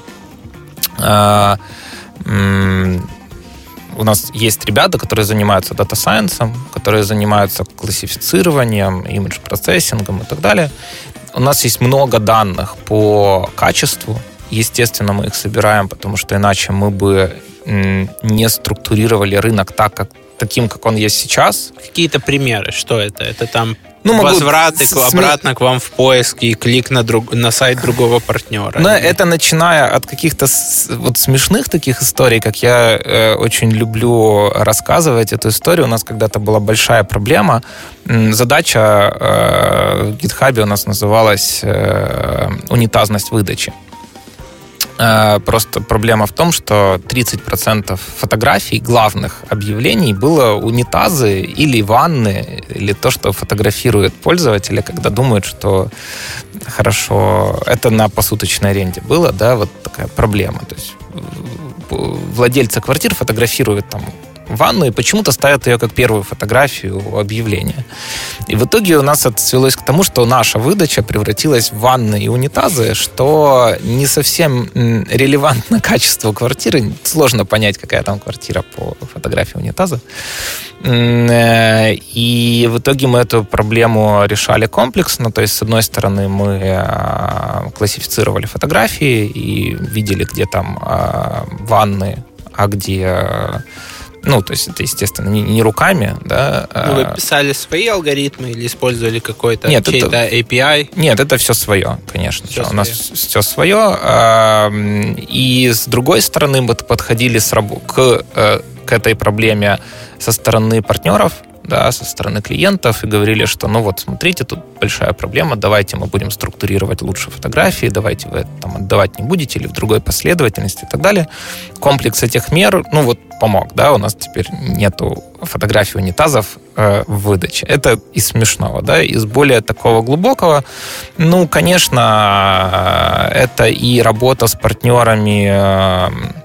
у нас есть ребята, которые занимаются data science ом, которые занимаются классифицированием, image processing ом и так далее. У нас есть много данных по качеству. Естественно, мы их собираем, потому что иначе мы бы не структурировали рынок так, как таким, как он есть сейчас.
Какие-то примеры, что это? Это там ну, могу возвраты с... обратно к вам в поиск и клик на, друг... на сайт другого партнера.
Но или... это начиная от каких-то вот смешных таких историй, как я э, очень люблю рассказывать эту историю. У нас когда-то была большая проблема. Задача э, в GitHub у нас называлась э, унитазность выдачи. Э, просто проблема в том, что 30% фотографий главных объявлений было унитазы или ванны, или то, что фотографирует пользователя, когда думают, что хорошо, это на посуточной аренде было, да, вот такая проблема. То есть владельцы квартир фотографируют там ванну и почему-то ставят ее как первую фотографию объявления. И в итоге у нас это свелось к тому, что наша выдача превратилась в ванны и унитазы, что не совсем релевантно качеству квартиры. Сложно понять, какая там квартира по фотографии унитаза. Э, и в итоге мы эту проблему решали комплексно. То есть, с одной стороны, мы э, классифицировали фотографии и видели, где там э, ванны, а где ну, то есть это, естественно, не, не руками, да.
Ну, вы писали свои алгоритмы или использовали какой-то нет, чей-то это, API?
Нет, это все свое, конечно. Все же. У нас все свое. И с другой стороны, мы подходили с, к, э, к этой проблеме со стороны партнеров, да, со стороны клиентов и говорили, что ну вот смотрите, тут большая проблема, давайте мы будем структурировать лучше фотографии, давайте вы там отдавать не будете или в другой последовательности и так далее. Комплекс этих мер, ну вот помог, да, у нас теперь нету фотографий унитазов э, в выдаче. Это из смешного, да, из более такого глубокого, ну, конечно, это и работа с партнерами э,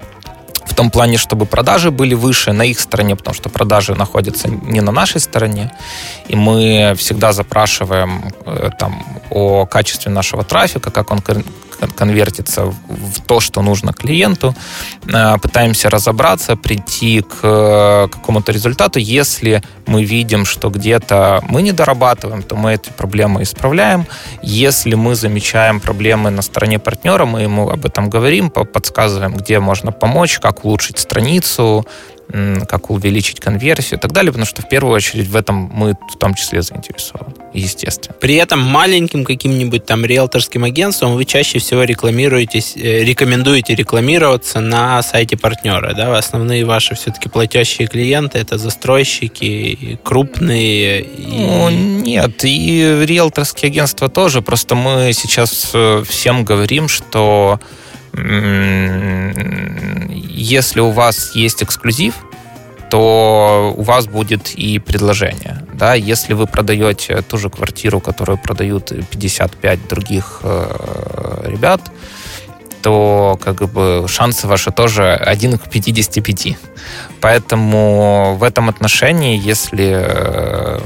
в том плане, чтобы продажи были выше на их стороне, потому что продажи находятся не на нашей стороне, и мы всегда запрашиваем э, там, о качестве нашего трафика, как он конвертится в то, что нужно клиенту. Э, пытаемся разобраться, прийти к э, какому-то результату. Если мы видим, что где-то мы не дорабатываем, то мы эти проблемы исправляем. Если мы замечаем проблемы на стороне партнера, мы ему об этом говорим, подсказываем, где можно помочь, как улучшить страницу, как увеличить конверсию и так далее, потому что в первую очередь в этом мы в том числе заинтересованы, естественно.
При этом маленьким каким-нибудь там риэлторским агентством вы чаще всего рекламируетесь, э, рекомендуете рекламироваться на сайте партнера, да? Основные ваши все-таки платящие клиенты это застройщики, крупные. И...
Ну, нет, и риэлторские агентства тоже, просто мы сейчас э, всем говорим, что если у вас есть эксклюзив, то у вас будет и предложение. Да? Если вы продаете ту же квартиру, которую продают 55 других э, ребят, то как бы шансы ваши тоже 1 к 55. Поэтому в этом отношении, если э,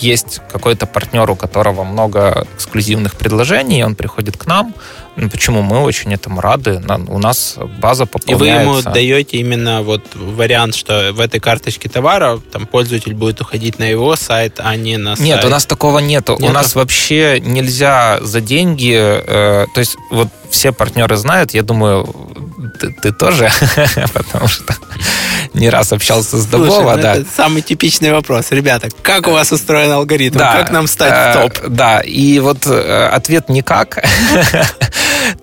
есть какой-то партнер, у которого много эксклюзивных предложений, он приходит к нам, ну, почему мы очень этому рады? У нас база пополняется.
И вы ему даете именно вот вариант, что в этой карточке товара там пользователь будет уходить на его сайт, а не на сайт?
Нет, у нас такого нету. нету? У нас вообще нельзя за деньги... Э, то есть вот все партнеры знают, я думаю, ты, ты тоже, потому что не раз общался с Дубова. Ну да. Это
самый типичный вопрос. Ребята, как у вас устроен алгоритм? Да, как нам стать в топ?
Э, да, и вот э, ответ никак.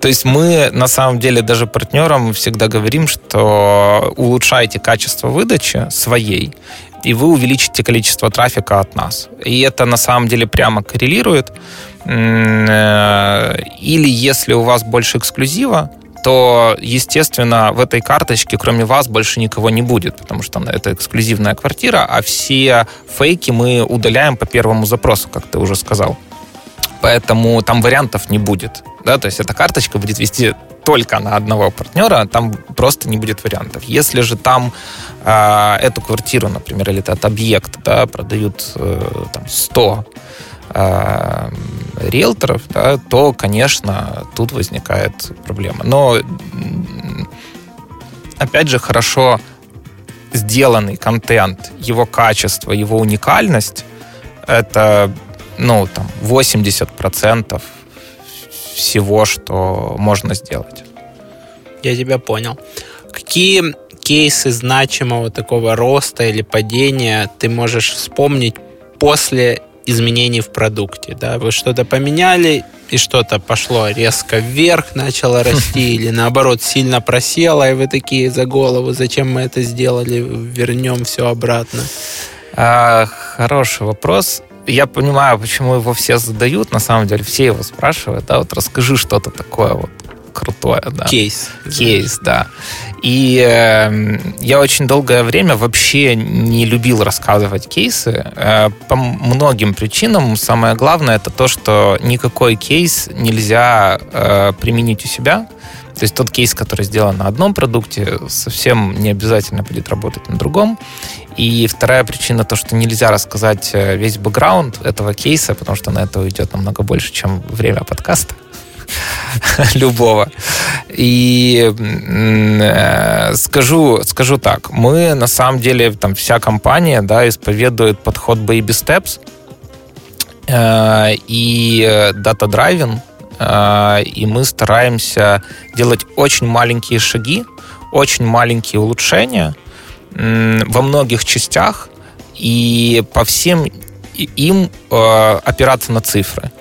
То есть мы на самом деле даже партнерам всегда говорим, что улучшайте качество выдачи своей, и вы увеличите количество трафика от нас. И это на самом деле прямо коррелирует. Э, или если у вас больше эксклюзива, то, естественно, в этой карточке кроме вас больше никого не будет, потому что это эксклюзивная квартира, а все фейки мы удаляем по первому запросу, как ты уже сказал. Поэтому там вариантов не будет. Да? То есть эта карточка будет вести только на одного партнера, там просто не будет вариантов. Если же там э, эту квартиру, например, или этот объект да, продают э, там 100 э, риэлторов, да, то, конечно, тут возникает проблема. Но, опять же, хорошо сделанный контент, его качество, его уникальность, это, ну, там, 80% всего, что можно сделать.
Я тебя понял. Какие кейсы значимого такого роста или падения ты можешь вспомнить после изменений в продукте, да, вы что-то поменяли, и что-то пошло резко вверх, начало расти, или наоборот сильно просело, и вы такие за голову, зачем мы это сделали, вернем все обратно?
А, хороший вопрос. Я понимаю, почему его все задают, на самом деле все его спрашивают, да, вот расскажи что-то такое вот крутое, да.
Кейс.
Кейс, да. И э, я очень долгое время вообще не любил рассказывать кейсы э, по многим причинам. Самое главное это то, что никакой кейс нельзя э, применить у себя. То есть тот кейс, который сделан на одном продукте, совсем не обязательно будет работать на другом. И вторая причина то, что нельзя рассказать э, весь бэкграунд этого кейса, потому что на это уйдет намного больше, чем время подкаста. любого. И э, скажу, скажу так, мы на самом деле, там вся компания, да, исповедует подход baby steps э, и data driving, э, и мы стараемся делать очень маленькие шаги, очень маленькие улучшения во многих частях, и по всем им опираться на цифры.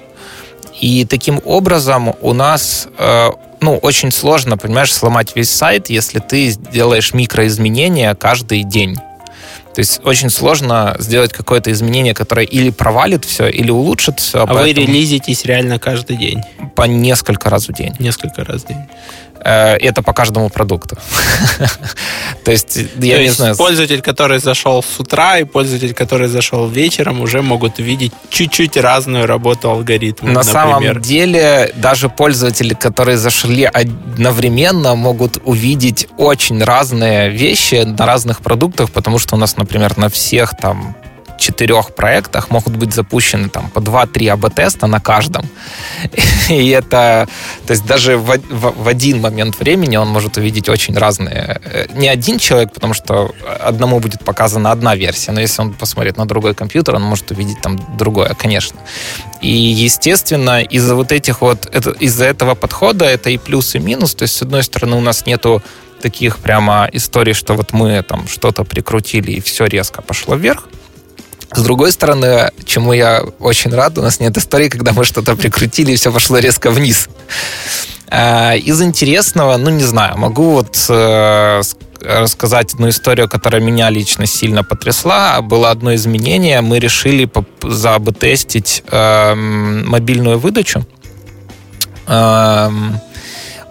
И таким образом у нас э, ну, очень сложно, понимаешь, сломать весь сайт, если ты сделаешь микроизменения каждый день. То есть очень сложно сделать какое-то изменение, которое или провалит все, или улучшит все.
А вы релизитесь реально каждый день?
По несколько раз в день.
Несколько раз в день.
Э, это по каждому продукту. То есть,
я не знаю. Пользователь, который зашел с утра, и пользователь, который зашел вечером, уже могут видеть чуть-чуть разную работу алгоритма.
На самом деле, даже пользователи, которые зашли одновременно, могут увидеть очень разные вещи на разных продуктах, потому что у нас, например, на всех там четырех проектах могут быть запущены там по 2-3 АБ-теста на каждом. И это, то есть даже в, в, в один момент времени он может увидеть очень разные. Э, не один человек, потому что одному будет показана одна версия, но если он посмотрит на другой компьютер, он может увидеть там другое, конечно. И, естественно, из-за вот этих вот, это, из-за этого подхода это и плюс, и минус. То есть, с одной стороны, у нас нету таких прямо историй, что вот мы там что-то прикрутили и все резко пошло вверх. С другой стороны, чему я очень рад, у нас нет истории, когда мы что-то прикрутили и все пошло резко вниз. А, из интересного, ну не знаю, могу вот э, рассказать одну историю, которая меня лично сильно потрясла. Было одно изменение. Мы решили забтестить эм, мобильную выдачу. Эм,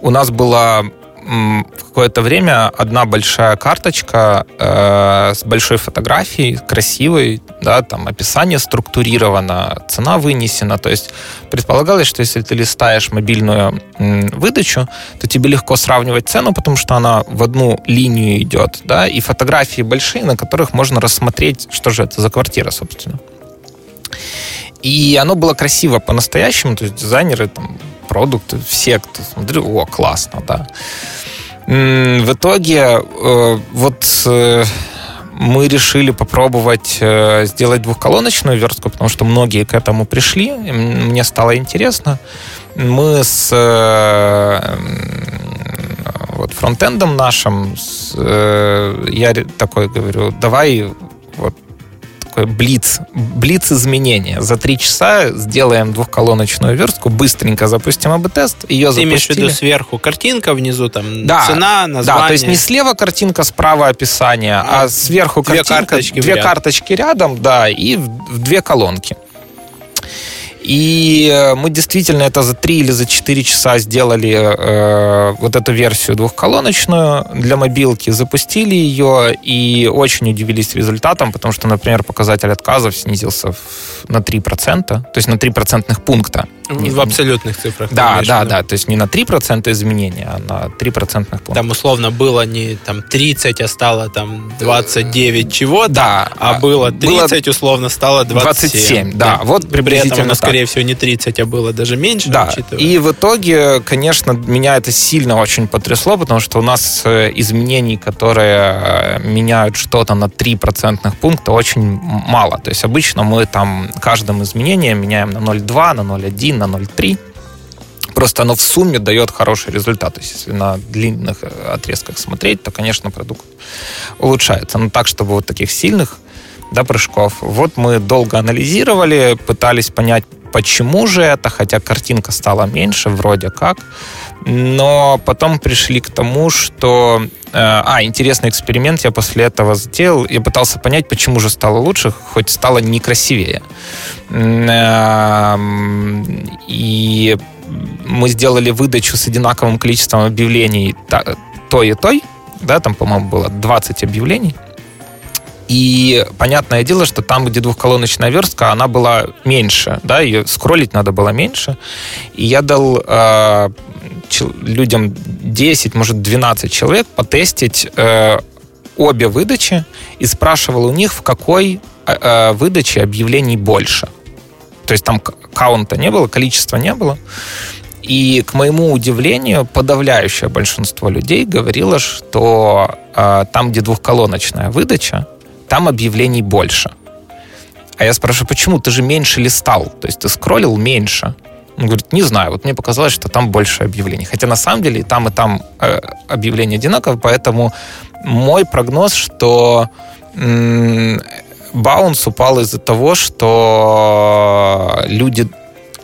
у нас была в какое-то время одна большая карточка э, с большой фотографией, красивой, да, там описание структурировано, цена вынесена. То есть предполагалось, что если ты листаешь мобильную м, выдачу, то тебе легко сравнивать цену, потому что она в одну линию идет, да, и фотографии большие, на которых можно рассмотреть, что же это за квартира, собственно. И оно было красиво по-настоящему, то есть дизайнеры, там, продукты, все, кто смотрел, о, классно, да. В итоге э, вот э, мы решили попробовать э, сделать двухколоночную верстку, потому что многие к этому пришли. Мне стало интересно. Мы с вот фронтендом нашим, я такой говорю, давай вот такой блиц, блиц изменения. За три часа сделаем двухколоночную верстку, быстренько запустим АБ-тест, ее Ты запустили.
имеешь в виду сверху картинка, внизу там да, цена, название?
Да, то есть не слева картинка, справа описание, а, а сверху две картинка, карточки две карточки рядом, да, и в, в две колонки. И э, мы действительно это за 3 или за 4 часа сделали э, вот эту версию двухколоночную для мобилки, запустили ее и очень удивились результатом, потому что, например, показатель отказов снизился на 3%, то есть на 3 процентных пункта.
В, абсолютных цифрах.
Да, да, да, то есть не на 3% изменения, а на 3 процентных пункта.
Там условно было не там 30, а стало там 29 чего-то, да, а было 30, было условно стало 27. 27,
да, да. вот приблизительно При этом
так скорее всего, не 30, а было даже меньше.
Да, учитывая. и в итоге, конечно, меня это сильно очень потрясло, потому что у нас э, изменений, которые э, меняют что-то на 3 процентных пункта, очень мало. То есть обычно мы там каждым изменением меняем на 0,2, на 0,1, на 0,3. Просто оно в сумме дает хороший результат. То есть, если на длинных э, отрезках смотреть, то, конечно, продукт улучшается. Но так, чтобы вот таких сильных да, прыжков. Вот мы долго анализировали, пытались понять, почему же это, хотя картинка стала меньше, вроде как. Но потом пришли к тому, что... Э, а, интересный эксперимент я после этого сделал. Я пытался понять, почему же стало лучше, хоть стало некрасивее. Эм, и мы сделали выдачу с одинаковым количеством объявлений той и той. Да, там, по-моему, было 20 объявлений. И понятное дело, что там, где двухколоночная верстка, она была меньше, да, ее скроллить надо было меньше. И я дал э, людям 10, может, 12 человек потестить э, обе выдачи и спрашивал у них, в какой э, э выдаче объявлений больше. То есть там каунта не было, количества не было. И, к моему удивлению, подавляющее большинство людей говорило, что э, там, где двухколоночная выдача, там объявлений больше. А я спрашиваю, почему? Ты же меньше листал, то есть ты скроллил меньше. Он говорит, не знаю, вот мне показалось, что там больше объявлений. Хотя на самом деле и там, и там э, объявления одинаковые, поэтому мой прогноз, что баунс упал из-за того, что люди,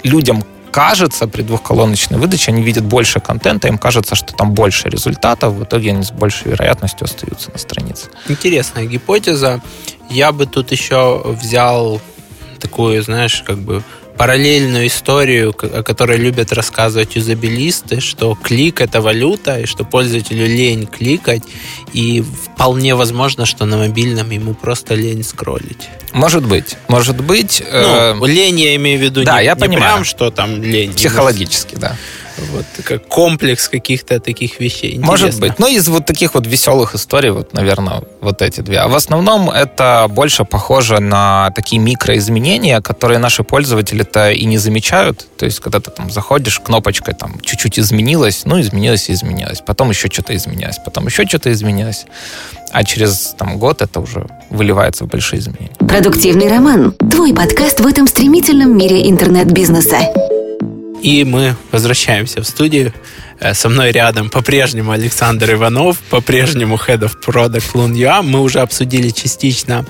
людям кажется, при двухколоночной выдаче они видят больше контента, им кажется, что там больше результатов, в итоге они с большей вероятностью остаются на странице.
Интересная гипотеза. Я бы тут еще взял такую, знаешь, как бы параллельную историю, о которой любят рассказывать юзабилисты, что клик это валюта, и что пользователю лень кликать, и вполне возможно, что на мобильном ему просто лень скроллить.
Может быть, может быть.
Ну, э... лень я имею в виду да, не, я не понимаю. прям, что там лень.
Психологически, да.
Вот как комплекс каких-то таких вещей.
Интересно. Может быть. Ну, из вот таких вот веселых историй, вот, наверное, вот эти две. А в основном это больше похоже на такие микроизменения, которые наши пользователи-то и не замечают. То есть, когда ты там заходишь, кнопочкой там чуть-чуть изменилась, ну, изменилась и изменилась. Потом еще что-то изменилось, потом еще что-то изменилось. А через там, год это уже выливается в большие изменения.
Продуктивный роман. Твой подкаст в этом стремительном мире интернет-бизнеса.
И мы возвращаемся в студию. Э, со мной рядом по-прежнему Александр Иванов, по-прежнему Head of Product Lun.ua. Мы уже обсудили частично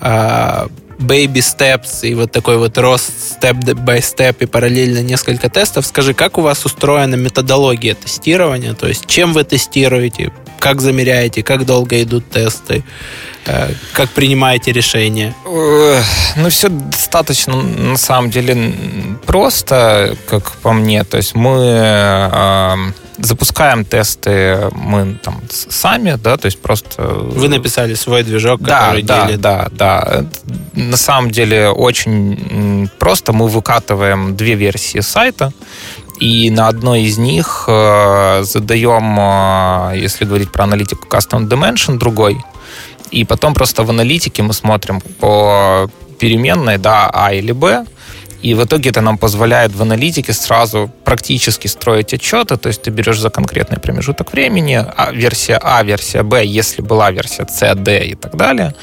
э, baby steps и вот такой вот рост step by step и параллельно несколько тестов. Скажи, как у вас устроена методология тестирования? То есть чем вы тестируете? Как замеряете, как долго идут тесты, э, как принимаете решения?
Ну, все достаточно, на самом деле, просто, как по мне. То есть мы э, запускаем тесты мы там сами, да, то есть просто...
Вы написали свой движок,
да, который да, делит... Да, да, На самом деле очень просто. Мы выкатываем две версии сайта, и на одной из них э, задаем, э, если говорить про аналитику Custom Dimension, другой. И потом просто в аналитике мы смотрим по переменной, да, А или Б, и в итоге это нам позволяет в аналитике сразу практически строить отчеты, то есть ты берешь за конкретный промежуток времени а, версия А, версия Б, если была версия С, Д и так далее.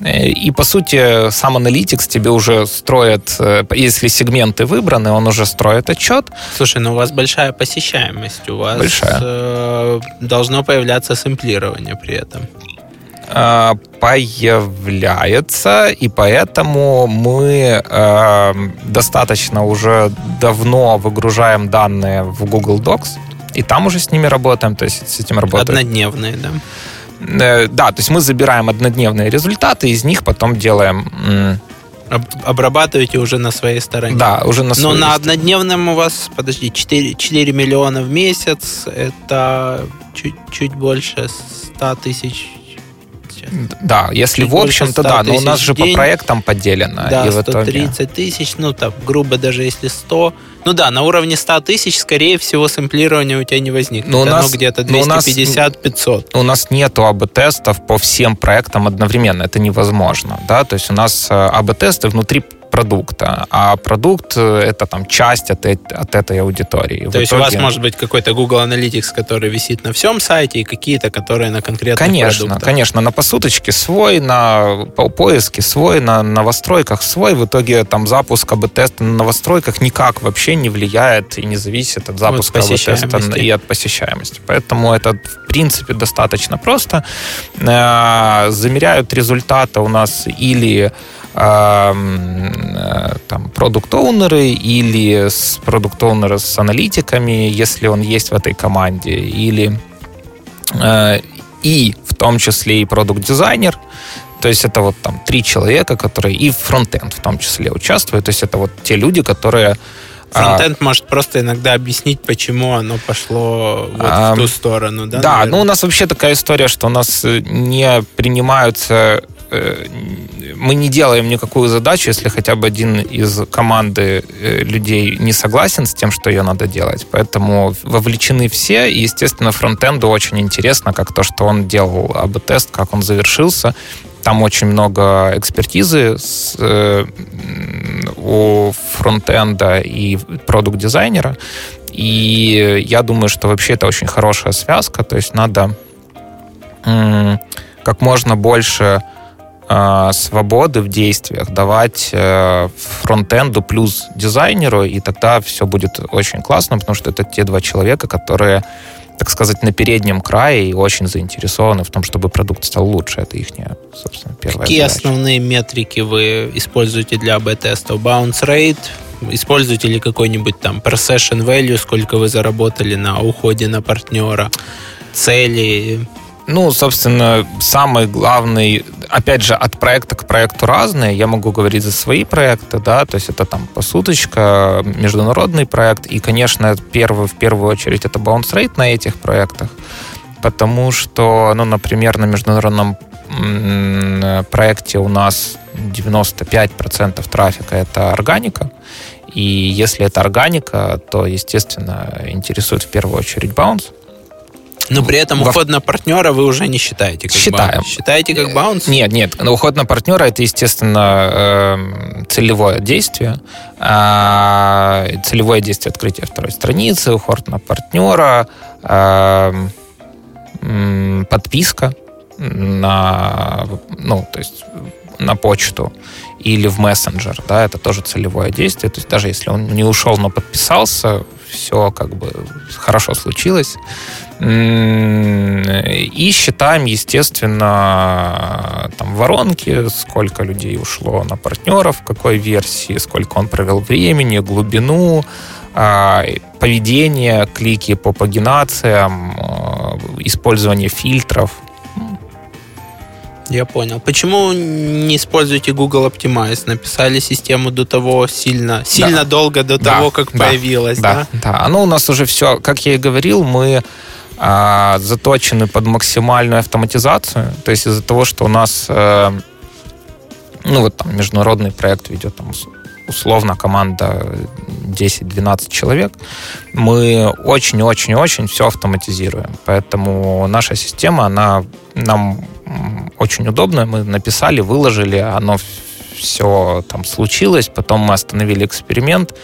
Э, и, по сути, сам аналитикс тебе уже строит, э, если сегменты выбраны, он уже строит отчет.
Слушай, ну у вас большая посещаемость, у вас
большая.
Э, должно появляться сэмплирование при этом.
Э, появляется, и поэтому мы э, достаточно уже давно выгружаем данные в Google Docs, и там уже с ними работаем, то есть с этим работаем.
Однодневные, да?
Э, да, то есть мы забираем однодневные результаты, из них потом делаем
обрабатываете уже на своей стороне.
Да, уже на
своей Но на однодневном у вас, подожди, 4, 4 миллиона в месяц, это чуть, чуть больше 100 тысяч
да, если Чуть в общем-то, да, но у нас же день, по проектам поделено.
Да, и 130 тысяч, ну, так, грубо даже если 100. Ну да, на уровне 100 тысяч, скорее всего, сэмплирования у тебя не возникнет. Но у нас, где-то 250-500.
У, у нас нету АБ-тестов по всем проектам одновременно. Это невозможно. Да? То есть у нас э, АБ-тесты внутри продукта, а продукт э, это там часть от, от этой аудитории.
То В есть итоге... у вас может быть какой-то Google Analytics, который висит на всем сайте, и какие-то, которые на конкретных
Конечно,
продуктах.
конечно, на посуточке свой, на поиске свой, на новостройках свой. В итоге там запуск АБ-теста на новостройках никак вообще не влияет и не зависит от запуска вот АБ-теста и от посещаемости. Поэтому это в принципе достаточно просто. Э, замеряют результаты у нас или там, продукт-оунеры или с продукт-оунеры с аналитиками, если он есть в этой команде, или э, и в том числе и продукт-дизайнер, то есть это вот там три человека, которые и фронтенд в том числе участвуют. То есть это вот те люди, которые
а, Фронтенд а, может просто иногда объяснить, почему оно пошло вот а, в ту сторону, да?
Да, наверное? ну у нас вообще такая история, что у нас не принимаются Э, мы не делаем никакую задачу, если хотя бы один из команды э, людей не согласен с тем, что ее надо делать. Поэтому вовлечены все, и, естественно, фронтенду очень интересно, как то, что он делал АБ-тест, как он завершился. Там очень много экспертизы с, э, у фронтенда и продукт-дизайнера. И я думаю, что вообще это очень хорошая связка. То есть надо как можно больше э, свободы в действиях давать э, фронтенду плюс дизайнеру, и тогда все будет очень классно, потому что это те два человека, которые так сказать, на переднем крае и очень заинтересованы в том, чтобы продукт стал лучше. Это их, собственно, первая
Какие
задача.
основные метрики вы используете для АБ-тестов? Bounce rate? Используете ли какой-нибудь там per session value, сколько вы заработали на уходе на партнера? Цели?
Ну, собственно, самый главный, опять же, от проекта к проекту разные. Я могу говорить за свои проекты, да, то есть это там посуточка, международный проект. И, конечно, первый, в первую очередь это bounce rate на этих проектах, потому что, ну, например, на международном проекте у нас 95% трафика это органика. И если это органика, то, естественно, интересует в первую очередь баунс.
Но при этом Во... уход на партнера вы уже не считаете как
Считаем.
баунс. Считаете как баунс?
Нет, нет. Уход на партнера это, естественно, эм, целевое действие. А, целевое действие открытия второй страницы, уход на партнера, эм, подписка на, ну, то есть на почту или в мессенджер, да, это тоже целевое действие. То есть даже если он не ушел, но подписался, все как бы хорошо случилось. И считаем, естественно, там воронки, сколько людей ушло на партнеров, в какой версии, сколько он провел времени, глубину, а, поведение, клики по пагинациям, использование фильтров.
Я понял. Почему не используете Google Optimize? Написали систему до того сильно, сильно да. долго до да. того, как да. появилась, да?
Да, да. Оно у нас уже все, как я и говорил, мы а, заточены под максимальную автоматизацию. То есть из-за того, что у нас э, ну вот там международный проект ведет там условно команда 10-12 человек, мы очень-очень-очень все автоматизируем. Поэтому наша система, она нам очень удобная. Мы написали, выложили, оно все там случилось, потом мы остановили эксперимент,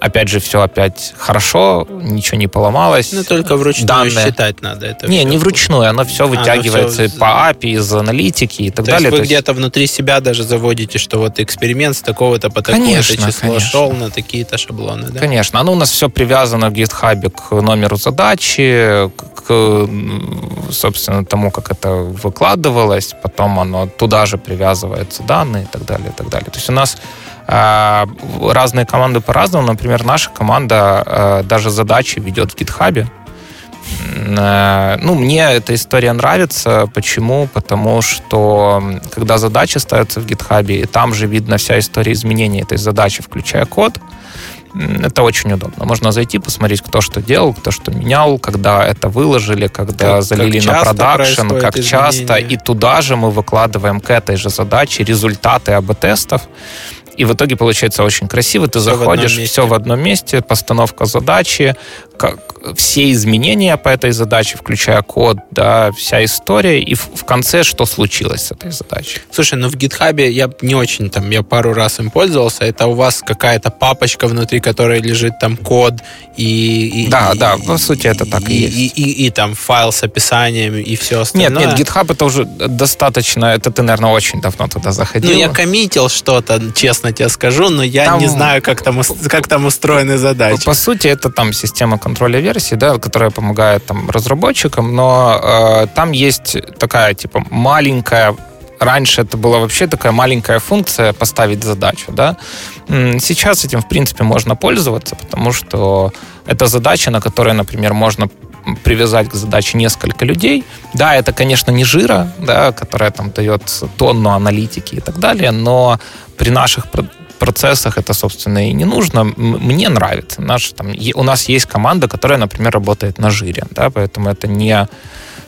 опять же, все опять хорошо, ничего не поломалось.
Ну, только вручную Данные. считать надо это.
Не, не вручную, оно все вытягивается оно все... по API, из аналитики и так
То
далее.
Есть вы где-то внутри себя даже заводите, что вот эксперимент с такого-то по такое-то число конечно. шел на такие-то шаблоны, да?
Конечно, оно у нас все привязано в GitHub к номеру задачи, к, собственно, тому, как это выкладывалось, потом оно туда же привязывается данные и так далее, и так далее. То есть у нас а, разные команды по-разному. Например, наша команда а, даже задачи ведет в гитхабе. Э, ну, мне эта история нравится. Почему? Потому что когда задачи ставятся в гитхабе, и там же видно вся история изменений этой задачи, включая код, это очень удобно. Можно зайти, посмотреть, кто что делал, кто что менял, когда это выложили, когда как, залили как на продакшн, как изменения. часто. И туда же мы выкладываем к этой же задаче результаты АБ-тестов. И в итоге получается очень красиво. Ты все заходишь, в все в одном месте, постановка задачи, как, все изменения по этой задаче, включая код, да, вся история, и в, в конце что случилось с этой задачей.
Слушай, ну в GitHub я не очень там, я пару раз им пользовался. Это у вас какая-то папочка внутри, которой лежит там код и... и
да, и, да, по сути это так и, и есть.
И, и, и там файл с описанием и все остальное.
Нет, нет, GitHub это уже достаточно, это ты, наверное, очень давно туда заходил.
Ну, я коммитил что-то, честно тебе скажу, но я там, не знаю, как там, как там устроены задачи.
По сути, это там система контроля версий, да, которая помогает там разработчикам, но э, там есть такая типа маленькая Раньше это была вообще такая маленькая функция поставить задачу, да. Сейчас этим, в принципе, можно пользоваться, потому что это задача, на которой, например, можно привязать к задаче несколько людей. Да, это, конечно, не жира, да, которая там дает тонну аналитики и так далее, но при наших процессах это, собственно, и не нужно. Мне нравится. Наш, там, у нас есть команда, которая, например, работает на жире, да, поэтому это не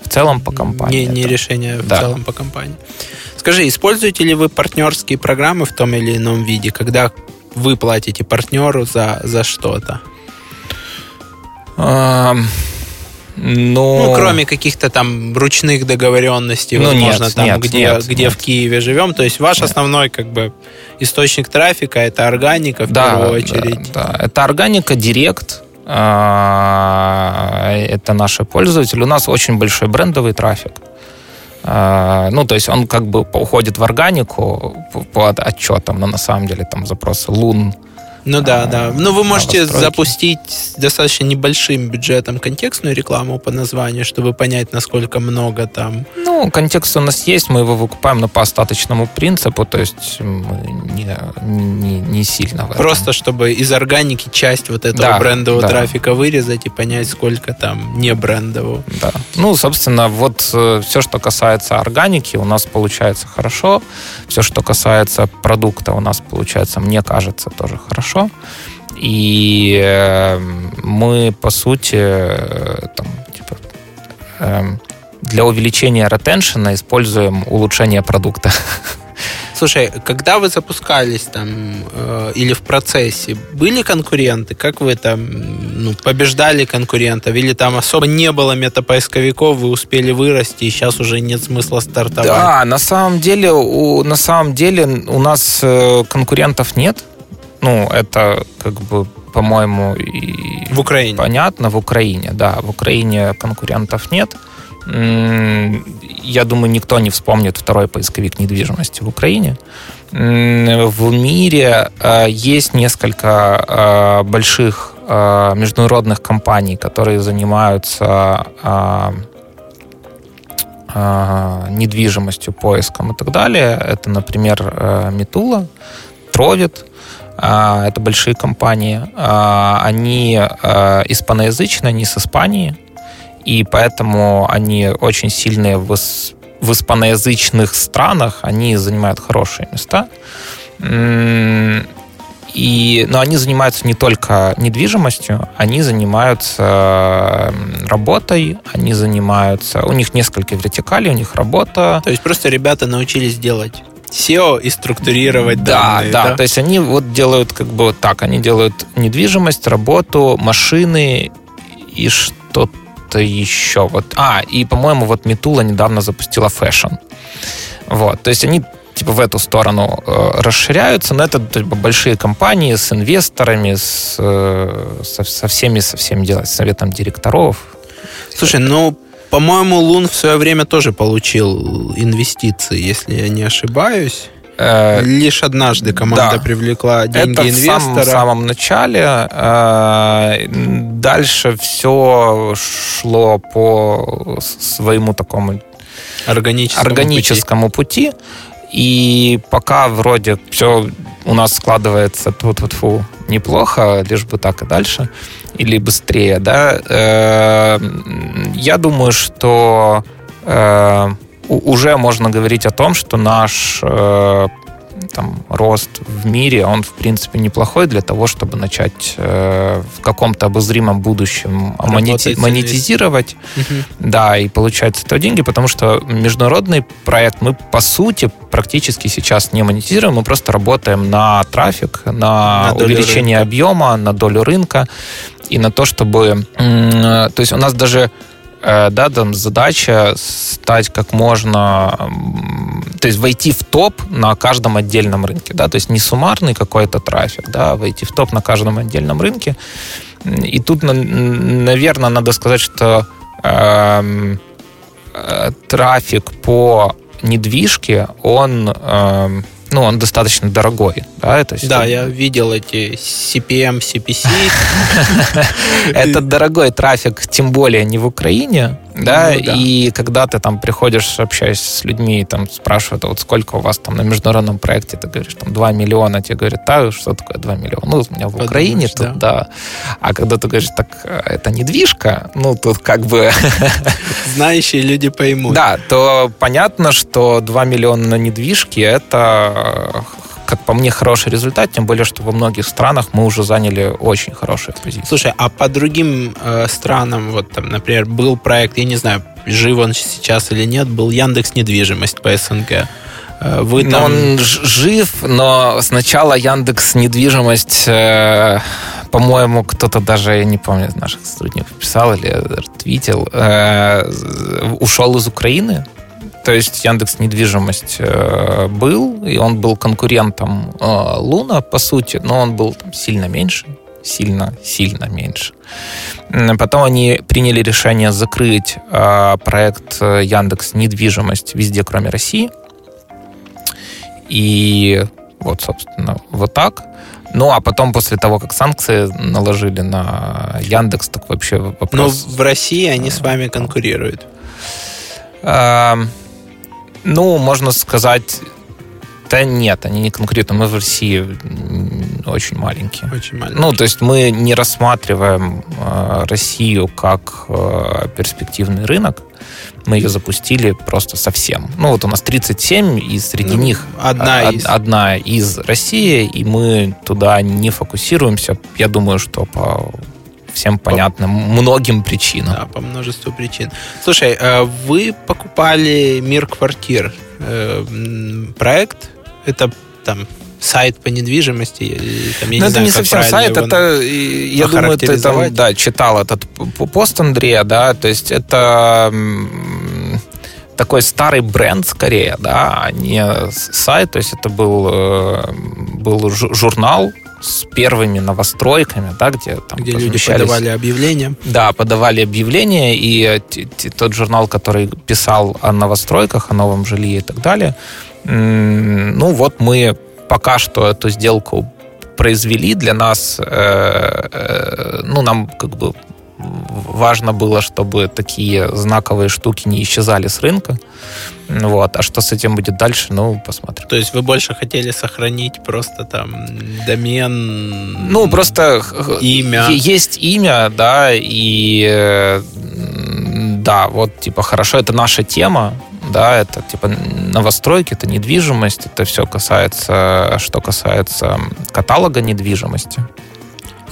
в целом по компании.
Не, не это... решение да. в целом по компании. Скажи, используете ли вы партнерские программы в том или ином виде, когда вы платите партнеру за, за что-то?
Ну,
ну, кроме каких-то там ручных договоренностей, ну, возможно, нет, там, нет, где, нет, где нет. в Киеве живем. То есть ваш нет. основной как бы источник трафика это органика в да, первую очередь.
Да, да. Это органика, директ. А, это наши пользователи. У нас очень большой брендовый трафик. А, ну, то есть он как бы уходит в органику по отчетам, но на самом деле там запросы лун,
ну да, да. Ну вы можете запустить достаточно небольшим бюджетом контекстную рекламу по названию, чтобы понять, насколько много там.
Ну, контекст у нас есть, мы его выкупаем но по остаточному принципу, то есть мы не, не, не сильно в этом.
Просто чтобы из органики часть вот этого да, брендового да. трафика вырезать и понять, сколько там не брендового.
Да. Ну, собственно, вот э, все, что касается органики, у нас получается хорошо. Все, что касается продукта, у нас получается, мне кажется, тоже хорошо хорошо. И э, мы, по сути, э, там, типа, эм, для увеличения ретеншена используем улучшение продукта.
Слушай, когда вы запускались там э, или в процессе, были конкуренты? Как вы там ну, побеждали конкурентов? Или там особо не было метапоисковиков, вы успели вырасти, и сейчас уже нет смысла стартовать?
Да, на самом деле у, на самом деле у нас э, конкурентов нет. Ну, это как бы, по-моему, и
в Украине.
Понятно, в Украине, да. В Украине конкурентов нет. Я думаю, никто не вспомнит второй поисковик недвижимости в Украине. В мире э, есть несколько э, больших э, международных компаний, которые занимаются недвижимостью, поиском и так далее. Это, например, Митула, Тровит, а, это большие компании, а, они а, испаноязычные, они с Испании, и поэтому они очень сильные в, в испаноязычных странах, они занимают хорошие места. И, но они занимаются не только недвижимостью, они занимаются работой, они занимаются... У них несколько вертикалей, у них работа.
То есть просто ребята научились делать SEO и структурировать
да,
данные.
Да, да. То есть они вот делают как бы вот так. Они делают недвижимость, работу, машины и что-то еще. Вот. А, и, по-моему, вот Mitula недавно запустила fashion. Вот. То есть они типа в эту сторону э, расширяются, но это типа, большие компании с инвесторами, с, э, со, со всеми, со всеми делать, советом директоров.
Слушай, ну по-моему, Лун в свое время тоже получил инвестиции, если я не ошибаюсь. Э, Лишь однажды команда да. привлекла деньги
Это
инвестора.
в самом, самом начале. Э, дальше все шло по своему такому
органическому,
органическому пути. пути. И пока вроде все у нас складывается тут вот фу неплохо, лишь бы так и дальше или быстрее, да. Э, я думаю, что э, уже можно говорить о том, что наш э, там, рост в мире, он, в принципе, неплохой для того, чтобы начать э, в каком-то обозримом будущем монети- монетизировать, угу. да, и получать с этого деньги, потому что международный проект мы, по сути, практически сейчас не монетизируем, мы просто работаем на трафик, на, на увеличение рынка. объема, на долю рынка и на то, чтобы... Э, то есть у нас даже Э, да, там задача стать как можно, то есть войти в топ на каждом отдельном рынке, да, то есть не суммарный какой-то трафик, да, а войти в топ на каждом отдельном рынке. И тут, наверное, надо сказать, что э, э, трафик по недвижке, он э, ну, он достаточно дорогой. Да,
то есть, да я видел эти CPM, CPC.
Это дорогой трафик, тем более не в Украине. Да, ну, да, и когда ты там приходишь, общаешься с людьми, и там спрашивают, а вот сколько у вас там на международном проекте, ты говоришь, там 2 миллиона, тебе говорят, да, что такое 2 миллиона? Ну, у меня в Подумаешь, Украине тут, да. да. А когда ты говоришь, так, это недвижка, ну, тут как бы...
Знающие люди поймут.
Да, то понятно, что 2 миллиона на недвижке, это как по мне, хороший результат, тем более, что во многих странах мы уже заняли очень хорошие позиции.
Слушай, а по другим э, странам, вот там, например, был проект, я не знаю, жив он сейчас или нет, был Яндекс недвижимость по СНГ.
Э, вы там... Он жив, но сначала Яндекс недвижимость, э, по-моему, кто-то даже, я не помню, из наших сотрудников писал или твитил, э, ушел из Украины то есть Яндекс недвижимость э, был, и он был конкурентом э, Луна, по сути, но он был там сильно меньше, сильно, сильно меньше. Потом они приняли решение закрыть э, проект Яндекс недвижимость везде, кроме России. И вот, собственно, вот так. Ну, а потом, после того, как санкции наложили на Яндекс, так вообще вопрос...
Но в России они с вами конкурируют.
Ну, можно сказать, да нет, они не конкретно. Мы в России очень маленькие.
Очень маленькие.
Ну, то есть мы не рассматриваем э, Россию как э, перспективный рынок. Мы ее запустили просто совсем. Ну, вот у нас 37, и среди ну, них
одна, од, из.
одна из России, и мы туда не фокусируемся. Я думаю, что по всем понятным многим причинам.
Да, по множеству причин. Слушай, э, вы покупали Мир квартир. Э, проект? Это там сайт по недвижимости?
Там, я ну, не это знаю, не совсем сайт, это, я думаю, ты там, да, читал этот пост Андрея, да, то есть это такой старый бренд скорее, да, а не сайт, то есть это был, э, был журнал, с первыми новостройками, да, где там
где люди подавали объявления.
Да, подавали объявления, и тот журнал, который писал о новостройках, о новом жилье и так далее, ну вот мы пока что эту сделку произвели для нас, э, э, ну нам как бы важно было, чтобы такие знаковые штуки не исчезали с рынка. Вот. А что с этим будет дальше, ну, посмотрим.
То есть вы больше хотели сохранить просто там домен...
Ну, просто имя. Есть имя, да, и да, вот, типа, хорошо, это наша тема, да, это, типа, новостройки, это недвижимость, это все касается, что касается каталога недвижимости.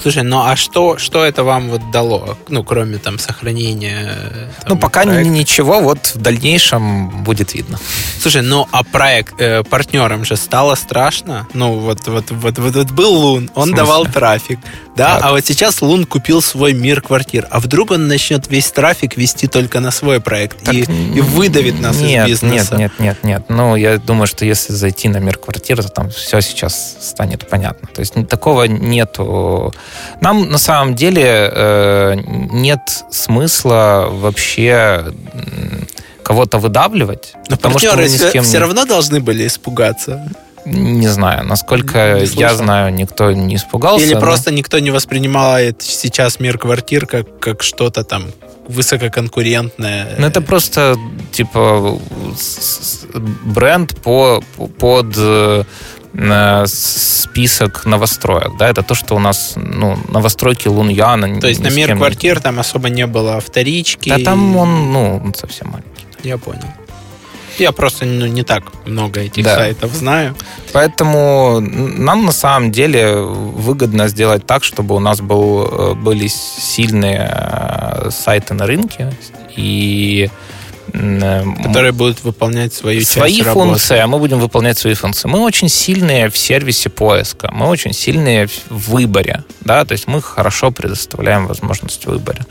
Слушай, ну а что, что это вам вот дало? Ну, кроме там сохранения... Там,
ну, пока проекта? ничего, вот в дальнейшем будет видно.
Слушай, ну а проект э, партнерам же стало страшно? Ну, вот, вот, вот, вот, вот был Лун, он давал трафик, да, а вот сейчас Лун купил свой мир квартир, а вдруг он начнет весь трафик вести только на свой проект так, и, и выдавит нас
нет,
из бизнеса?
Нет, нет, нет, нет. Ну, я думаю, что если зайти на мир квартир, то там все сейчас станет понятно. То есть такого нету нам на самом деле э, нет смысла вообще кого-то выдавливать.
Но потому что мы ни с кем все не... равно должны были испугаться.
Не знаю, насколько я знаю, никто не испугался.
Или но... просто никто не воспринимает сейчас мир квартир как, как что-то там высококонкурентное.
Ну, это просто, типа, бренд по, под э, список новостроек. Да, это то, что у нас ну, новостройки Луньяна.
То есть на мир квартир там особо не было вторички?
Да там он, ну, совсем маленький.
Я понял. Я просто ну, не так много этих да. сайтов знаю.
Поэтому нам на самом деле выгодно сделать так, чтобы у нас был, э, были сильные э, сайты на рынке и
Э, которые будут выполнять свою
свои
часть
функции, работы. а мы будем выполнять свои функции. Мы очень сильные в сервисе поиска, мы очень сильные в выборе, да, то есть мы хорошо предоставляем возможность выбора.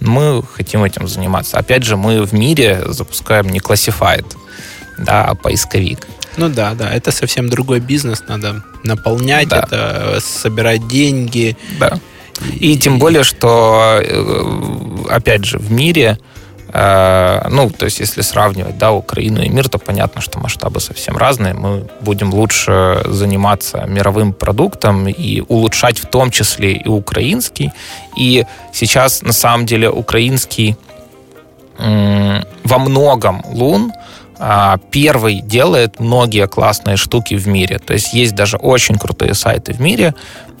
Мы хотим этим заниматься. Опять же, мы в мире запускаем не classified, да, поисковик.
Ну да, да, это совсем другой бизнес, надо наполнять да. это, собирать деньги.
Да. И, и тем более, что, э, опять же, в мире Э, ну, то есть, если сравнивать, да, Украину и мир, то понятно, что масштабы совсем разные. Мы будем лучше заниматься мировым продуктом и улучшать в том числе и украинский. И сейчас, на самом деле, украинский во многом лун первый делает многие классные штуки в мире. То есть есть даже очень крутые сайты в мире,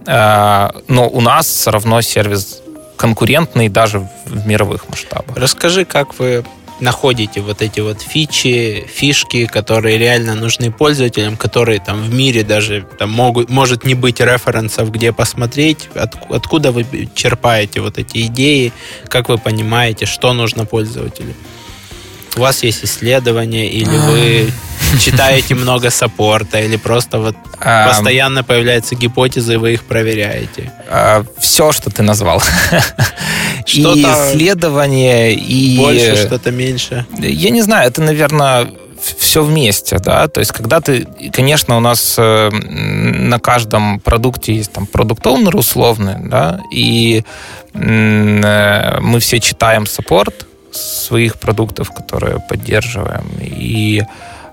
э, но у нас все равно сервис конкурентный даже в мировых масштабах.
Расскажи, как вы находите вот эти вот фичи, фишки, которые реально нужны пользователям, которые там в мире даже там могут, может не быть референсов, где посмотреть, от, откуда вы черпаете вот эти идеи, как вы понимаете, что нужно пользователю. У вас есть исследования или вы читаете много саппорта или просто вот постоянно появляются гипотезы, и вы их проверяете?
А, Все, что ты назвал. И исследования, и...
Больше, что-то меньше.
Я не знаю, это, наверное, все вместе, да, то есть когда ты, конечно, у нас э, на каждом продукте есть там продукт условный, да, и э, мы все читаем саппорт своих продуктов, которые поддерживаем, и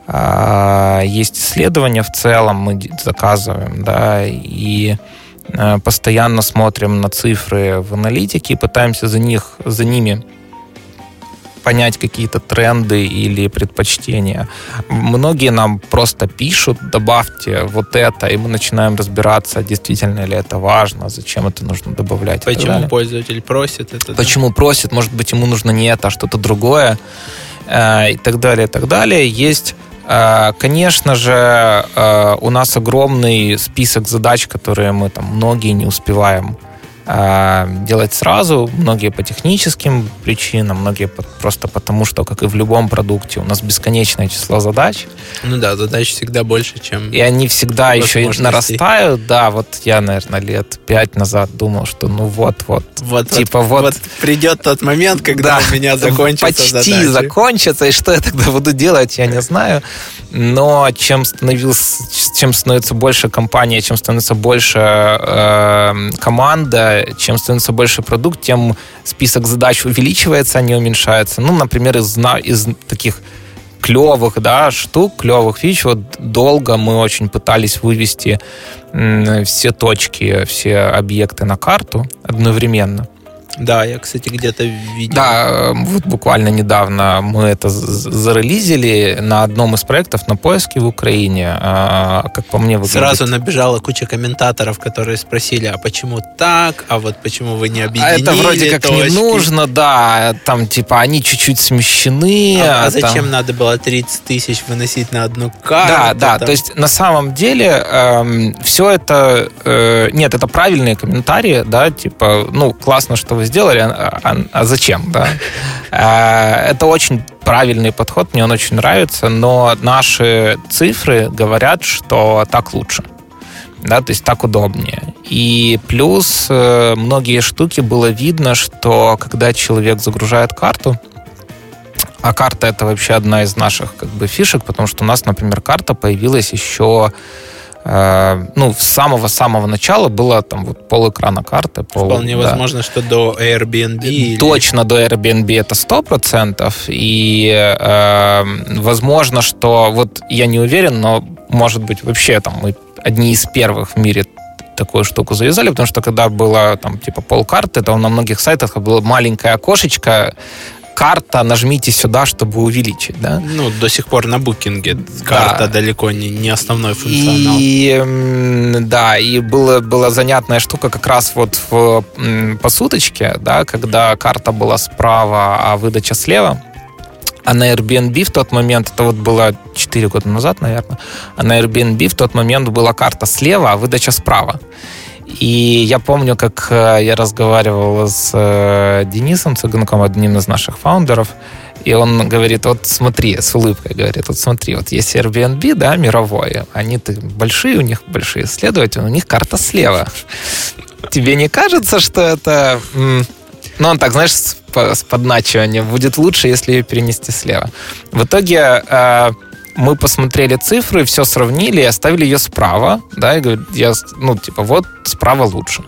а, есть исследования в целом, мы заказываем, да, и а, постоянно смотрим на цифры в аналитике пытаемся за них, за ними понять какие-то тренды или предпочтения. Многие нам просто пишут, добавьте вот это, и мы начинаем разбираться, действительно ли это важно, зачем это нужно добавлять.
Почему пользователь просит это?
Почему да? просит? Может быть, ему нужно не это, а что-то другое э, и так далее, и так далее. Есть Э, конечно же, э, у нас огромный список задач, которые мы там многие не успеваем делать сразу, многие по техническим причинам, многие просто потому, что, как и в любом продукте, у нас бесконечное число задач.
Ну да, задач всегда больше, чем
И они всегда еще и нарастают. Да, вот я, наверное, лет пять назад думал, что ну вот-вот.
Вот, типа вот, вот, вот придет тот момент, когда да, у меня закончится
Почти
задачи.
закончится, и что я тогда буду делать, я не знаю. Но чем, становился, чем становится больше компания, чем становится больше э, команда, чем становится больше продукт, тем список задач увеличивается, а не уменьшается. Ну, например, из, из таких клевых да, штук, клевых фич. Вот долго мы очень пытались вывести все точки, все объекты на карту одновременно.
Да, я, кстати, где-то видел.
Да, вот буквально недавно мы это зарелизили на одном из проектов на поиске в Украине. А, как по мне, выглядит...
Сразу набежала куча комментаторов, которые спросили, а почему так, а вот почему вы не а объединили
Это вроде как точки. не нужно, да, там типа они чуть-чуть смещены.
А, а, а зачем там... надо было 30 тысяч выносить на одну карту?
Да, да, там? то есть на самом деле эм, все это, э, нет, это правильные комментарии, да, типа, ну, классно, что вы сделали, а, а, а зачем, да? Э, это очень правильный подход, мне он очень нравится, но наши цифры говорят, что так лучше. Да, то есть так удобнее. И плюс э, многие штуки было видно, что когда человек загружает карту, а карта это вообще одна из наших как бы фишек, потому что у нас, например, карта появилась еще ну, с самого-самого начала было там вот пол экрана карты. Пол,
Вполне да. возможно, что до Airbnb.
Точно или... до Airbnb это сто процентов. И э, возможно, что вот я не уверен, но может быть вообще там мы одни из первых в мире такую штуку завязали, потому что когда было там типа пол карты, то на многих сайтах было маленькое окошечко, карта, нажмите сюда, чтобы увеличить, да?
Ну, до сих пор на букинге карта да. далеко не, не основной функционал.
И, да, и была, была занятная штука как раз вот в посуточке, да, когда карта была справа, а выдача слева. А на Airbnb в тот момент, это вот было 4 года назад, наверное, а на Airbnb в тот момент была карта слева, а выдача справа. И я помню, как э, я разговаривал с э, Денисом Цыганком, одним из наших фаундеров, и он говорит, вот смотри, с улыбкой говорит, вот смотри, вот есть Airbnb, да, мировой, они большие, у них большие исследователи, у них карта слева. Тебе не кажется, что это... Ну, он так, знаешь, с подначиванием. Будет лучше, если ее перенести слева. В итоге э, мы посмотрели цифры, все сравнили и оставили ее справа, да, и говорит, я, ну, типа, вот справа лучше.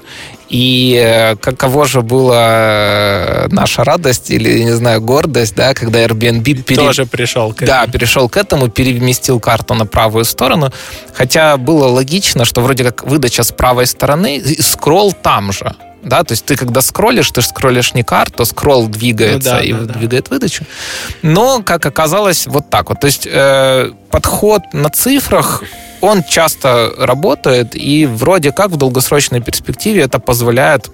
И э, каково же была э, наша радость или, не знаю, гордость, да, когда Airbnb...
Пере... Тоже пришел
к этому. Да, перешел к этому, переместил карту на правую сторону. Хотя было логично, что вроде как выдача с правой стороны, и скролл там же да, то есть ты когда скроллишь, ты же скроллишь не карту, скролл двигается ну, да, и да, двигает да. выдачу. Но, как оказалось, вот так вот. То есть э, подход на цифрах, он часто работает, и вроде как в долгосрочной перспективе это позволяет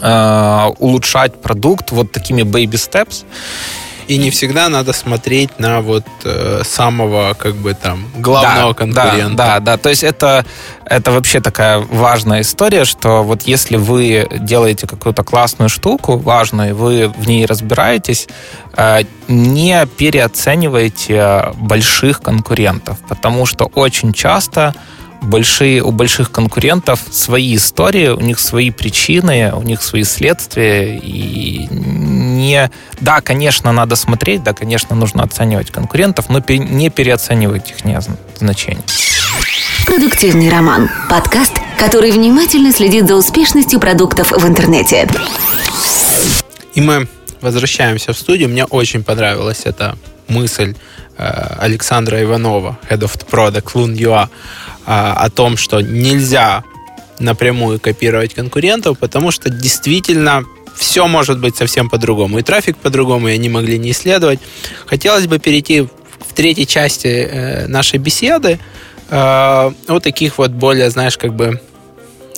э, улучшать продукт вот такими baby steps.
И не всегда надо смотреть на вот э, самого, как бы там, главного
да,
конкурента.
Да, да, да. То есть это, это вообще такая важная история, что вот если вы делаете какую-то классную штуку, важную, вы в ней разбираетесь, э, не переоценивайте больших конкурентов, потому что очень часто большие, у больших конкурентов свои истории, у них свои причины, у них свои следствия. И не... Да, конечно, надо смотреть, да, конечно, нужно оценивать конкурентов, но не переоценивать их значение.
Продуктивный роман. Подкаст, который внимательно следит за успешностью продуктов в интернете.
И мы возвращаемся в студию. Мне очень понравилась эта мысль Александра Иванова, Head of Product Loon.ua, а, о том, что нельзя напрямую копировать конкурентов, потому что действительно все может быть совсем по-другому. И трафик по-другому, и они могли не исследовать. Хотелось бы перейти в третьей части э, нашей беседы э, о таких вот более, знаешь, как бы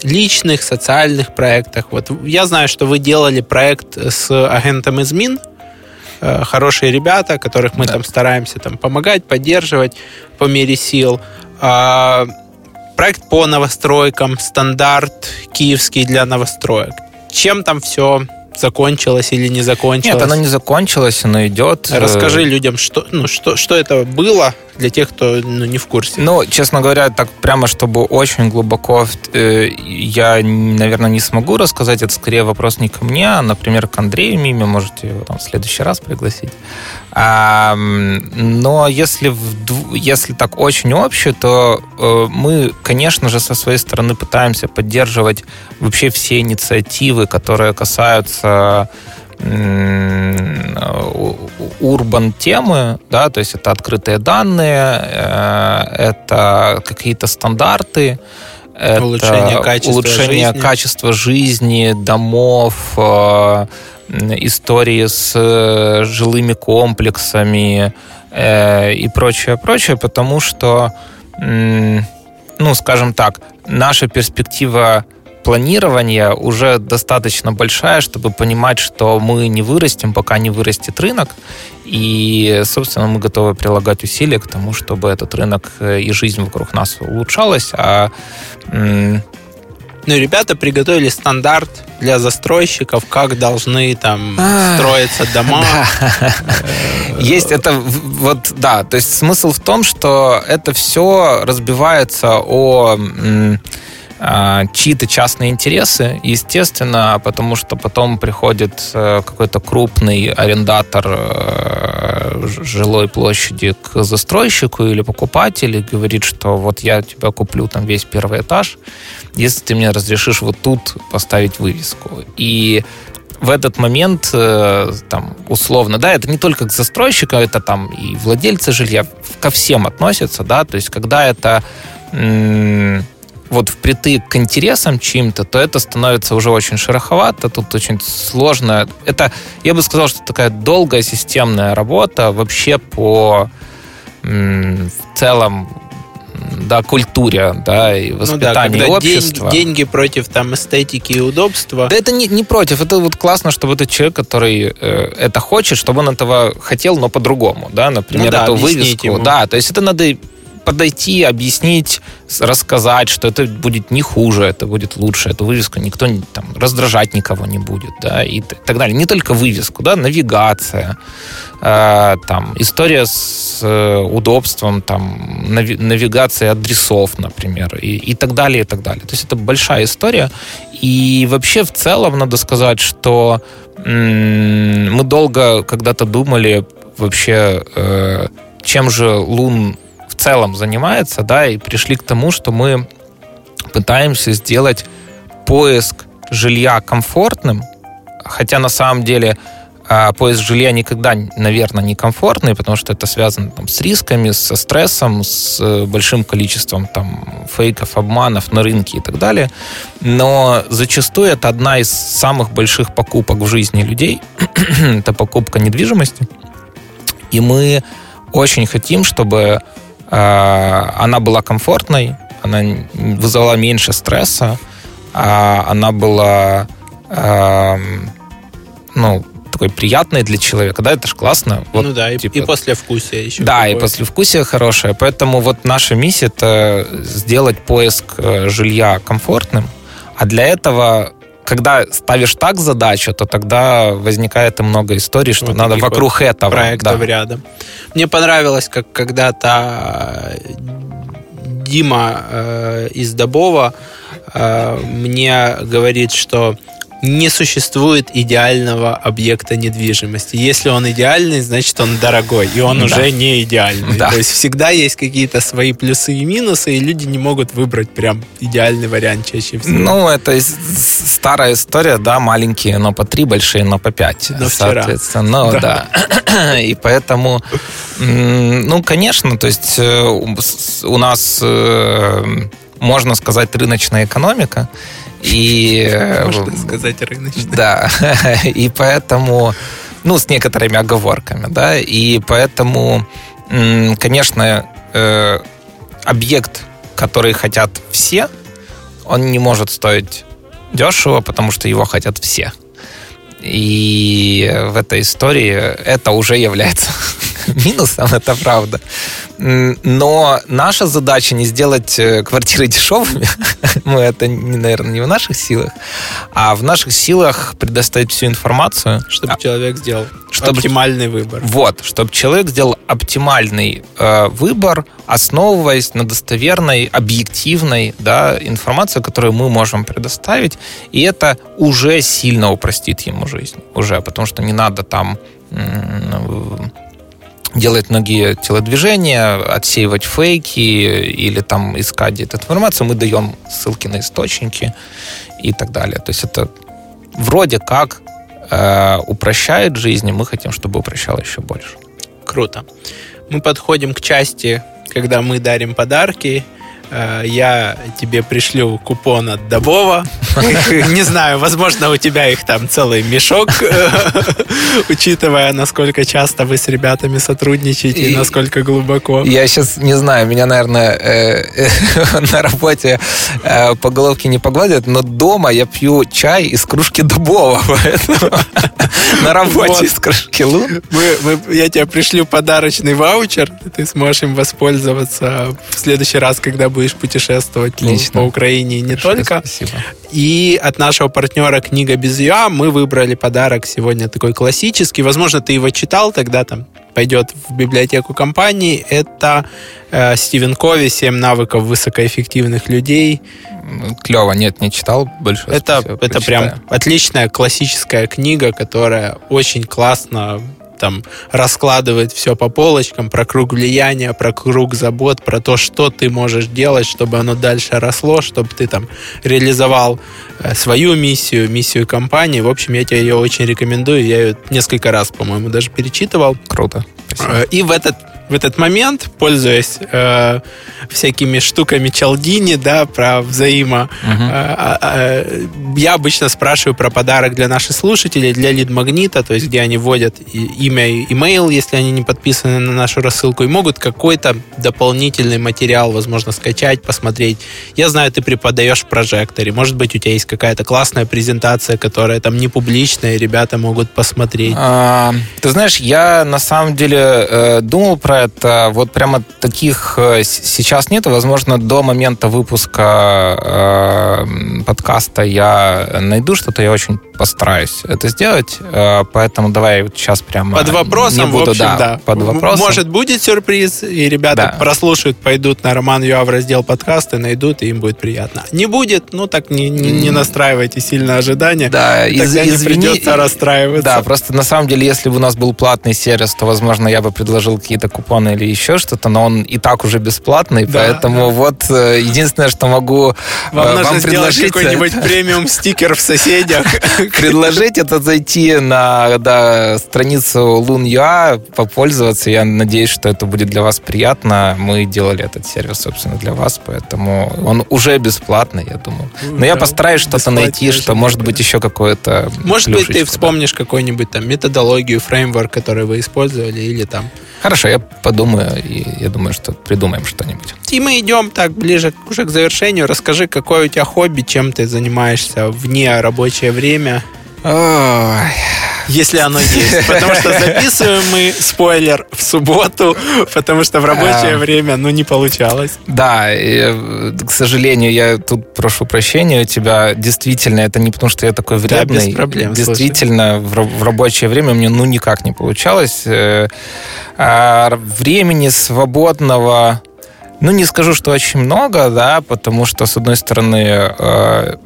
личных, социальных проектах. Вот я знаю, что вы делали проект с агентом измин, э, хорошие ребята, которых мы да. там стараемся там помогать, поддерживать по мере сил. А, проект по новостройкам, стандарт киевский для новостроек. Чем там все закончилось или не закончилось?
Нет, оно не закончилось, оно идет.
Расскажи людям, что, ну, что, что это было для тех, кто ну, не в курсе.
Ну, честно говоря, так прямо, чтобы очень глубоко, э, я, наверное, не смогу рассказать. Это скорее вопрос не ко мне, а, например, к Андрею Миме. Можете его там в следующий раз пригласить. А, но если, в, если так очень общее, то э, мы, конечно же, со своей стороны пытаемся поддерживать вообще все инициативы, которые касаются урбан темы, да, то есть это открытые данные, э, это какие-то стандарты, это улучшение качества, улучшение жизни. качества жизни, домов, э, истории с э, жилыми комплексами и прочее, прочее, потому что, ну, скажем так, наша перспектива планирования уже достаточно большая, чтобы понимать, что мы не вырастем, пока не вырастет рынок. И, собственно, мы готовы прилагать усилия к тому, чтобы этот рынок э, и жизнь вокруг нас улучшалась. А
ну, ребята приготовили стандарт для застройщиков, как должны там строиться дома.
Есть это вот да, то есть смысл в том, что это все разбивается о а, чьи-то частные интересы, естественно, потому что потом приходит э, какой-то крупный арендатор э, жилой площади к застройщику или покупателю и говорит, что вот я тебя куплю там весь первый этаж, если ты мне разрешишь вот тут поставить вывеску. И в этот момент, э, там, условно, да, это не только к застройщику, это там и владельцы жилья, ко всем относятся, да, то есть когда это вот впритык к интересам чьим-то, то это становится уже очень шероховато, тут очень сложно. Это, я бы сказал, что такая долгая системная работа вообще по в целом да, культуре, да, и воспитанию ну да,
общества. Деньги, деньги против там эстетики и удобства.
Да это не, не против, это вот классно, чтобы этот человек, который э, это хочет, чтобы он этого хотел, но по-другому, да, например, ну да, эту вывеску. Ему. Да, то есть это надо подойти, объяснить, рассказать, что это будет не хуже, это будет лучше, эту вывеску никто там раздражать никого не будет, да, и так далее. Не только вывеску, да, навигация, э, там история с э, удобством, там нави- навигация адресов, например, и, и так далее, и так далее. То есть это большая история, и вообще в целом надо сказать, что м- мы долго когда-то думали вообще, э, чем же Лун целом занимается, да, и пришли к тому, что мы пытаемся сделать поиск жилья комфортным, хотя на самом деле а, поиск жилья никогда, наверное, не комфортный, потому что это связано там, с рисками, со стрессом, с э, большим количеством там, фейков, обманов на рынке и так далее. Но зачастую это одна из самых больших покупок в жизни людей. это покупка недвижимости. И мы очень хотим, чтобы она была комфортной, она вызывала меньше стресса, а она была ну, такой приятной для человека, да, это же классно.
Вот, ну да, типа, и, и послевкусие еще.
Да, и послевкусие хорошее. Поэтому вот наша миссия это сделать поиск э, жилья комфортным, а для этого когда ставишь так задачу, то тогда возникает и много историй, что вот надо вокруг вот этого.
Проектов да. рядом. Мне понравилось, как когда-то Дима э, из Добова э, мне говорит, что не существует идеального объекта недвижимости. Если он идеальный, значит он дорогой, и он да. уже не идеальный. Да. То есть всегда есть какие-то свои плюсы и минусы, и люди не могут выбрать прям идеальный вариант чаще всего.
Ну, это старая история, да, маленькие, но по три, большие, но по пять.
Но
соответственно. Ну, да. да. И поэтому, ну, конечно, то есть э, у нас э, можно сказать рыночная экономика, и,
э, Можно сказать рыночный.
Да, и поэтому, ну, с некоторыми оговорками, да, и поэтому, конечно, э, объект, который хотят все, он не может стоить дешево, потому что его хотят все. И в этой истории это уже является минусом, это правда. Но наша задача не сделать э, квартиры дешевыми. Мы это, наверное, не в наших силах. А в наших силах предоставить всю информацию.
Чтобы а, человек сделал чтобы, оптимальный выбор.
Вот, чтобы человек сделал оптимальный э, выбор, основываясь на достоверной, объективной да, информации, которую мы можем предоставить. И это уже сильно упростит ему жизнь. Уже, потому что не надо там делать многие телодвижения, отсеивать фейки или там искать где-то информацию. Мы даем ссылки на источники и так далее. То есть это вроде как э, упрощает жизнь, и мы хотим, чтобы упрощало еще больше.
Круто. Мы подходим к части, когда мы дарим подарки. Э, я тебе пришлю купон от Добова. Не знаю, возможно, у тебя их там целый мешок, учитывая, насколько часто вы с ребятами сотрудничаете и насколько глубоко.
Я сейчас не знаю, меня, наверное, э, на работе э, по головке не погладят, но дома я пью чай из кружки Дубова, поэтому на работе из кружки Лун.
Я тебе пришлю подарочный ваучер, ты сможешь им воспользоваться в следующий раз, когда будешь путешествовать по Украине не только. Спасибо. И от нашего партнера «Книга без ЮА» мы выбрали подарок сегодня такой классический. Возможно, ты его читал тогда там пойдет в библиотеку компании. Это э, Стивен Кови «Семь навыков высокоэффективных людей».
Клево, нет, не читал больше.
Это, это прям отличная классическая книга, которая очень классно там раскладывает все по полочкам, про круг влияния, про круг забот, про то, что ты можешь делать, чтобы оно дальше росло, чтобы ты там реализовал э, свою миссию, миссию компании. В общем, я тебе ее очень рекомендую. Я ее несколько раз, по-моему, даже перечитывал.
Круто.
Спасибо. Э, и в этот в этот момент, пользуясь э, всякими штуками Чалдини, да, про взаимо, угу. э, э, я обычно спрашиваю про подарок для наших слушателей, для лид-магнита, то есть где они вводят имя и имейл, если они не подписаны на нашу рассылку, и могут какой-то дополнительный материал, возможно, скачать, посмотреть. Я знаю, ты преподаешь в прожекторе, может быть, у тебя есть какая-то классная презентация, которая там не публичная, и ребята могут посмотреть. А,
ты знаешь, я на самом деле э, думал про это вот прямо таких э, сейчас нет. Возможно, до момента выпуска э, подкаста я найду что-то, я очень постараюсь это сделать. Э, поэтому давай вот сейчас прямо...
Под вопросом, не буду, в общем, да, да. Под вопросом. Может, будет сюрприз, и ребята да. прослушают, пойдут на Роман Юа в раздел подкасты, найдут, и им будет приятно. Не будет, ну так не, не, не настраивайте сильно ожидания. Да, из, тогда извини, не придется расстраиваться.
Да, просто на самом деле, если бы у нас был платный сервис, то, возможно, я бы предложил какие-то купоны или еще что-то, но он и так уже бесплатный, да, поэтому да. вот э, единственное, что могу
вам, э, вам предложить... какой-нибудь премиум стикер в соседях.
Предложить это зайти на да, страницу Лун.ua, попользоваться. Я надеюсь, что это будет для вас приятно. Мы делали этот сервис, собственно, для вас, поэтому он уже бесплатный, я думаю. Но я постараюсь что-то найти, что может быть еще какое-то
Может быть, ты вспомнишь какую-нибудь там методологию, фреймворк, который вы использовали, или там
Хорошо, я подумаю, и я думаю, что придумаем что-нибудь.
И мы идем так ближе уже к завершению. Расскажи, какое у тебя хобби, чем ты занимаешься вне рабочее время? Ой. Если оно есть. Потому что записываем мы, спойлер, в субботу, потому что в рабочее а, время, ну, не получалось.
Да, и, к сожалению, я тут прошу прощения у тебя. Действительно, это не потому, что я такой вредный. Да, без
проблем.
Действительно, в, в рабочее время мне, ну, никак не получалось. Э, а времени свободного ну, не скажу, что очень много, да, потому что, с одной стороны, э,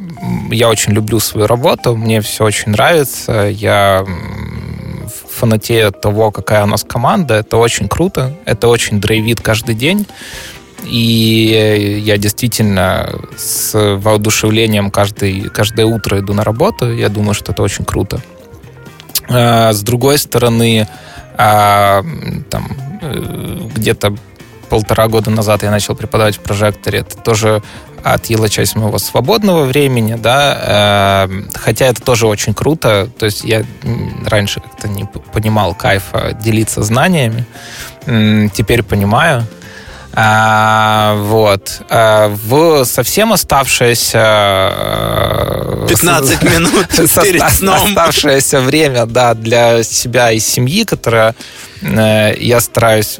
я очень люблю свою работу, мне все очень нравится, я фанатею от того, какая у нас команда, это очень круто, это очень драйвит каждый день, и я действительно с воодушевлением каждый, каждое утро иду на работу, я думаю, что это очень круто. Э, с другой стороны, а, там, э, где-то полтора года назад я начал преподавать в прожекторе. Это тоже отъела часть моего свободного времени, да, э, хотя это тоже очень круто, то есть я раньше как-то не понимал кайфа делиться знаниями, теперь понимаю, а, вот. А, в совсем оставшееся...
15 э, минут перед сном.
Оставшееся время, да, для себя и семьи, которое э, я стараюсь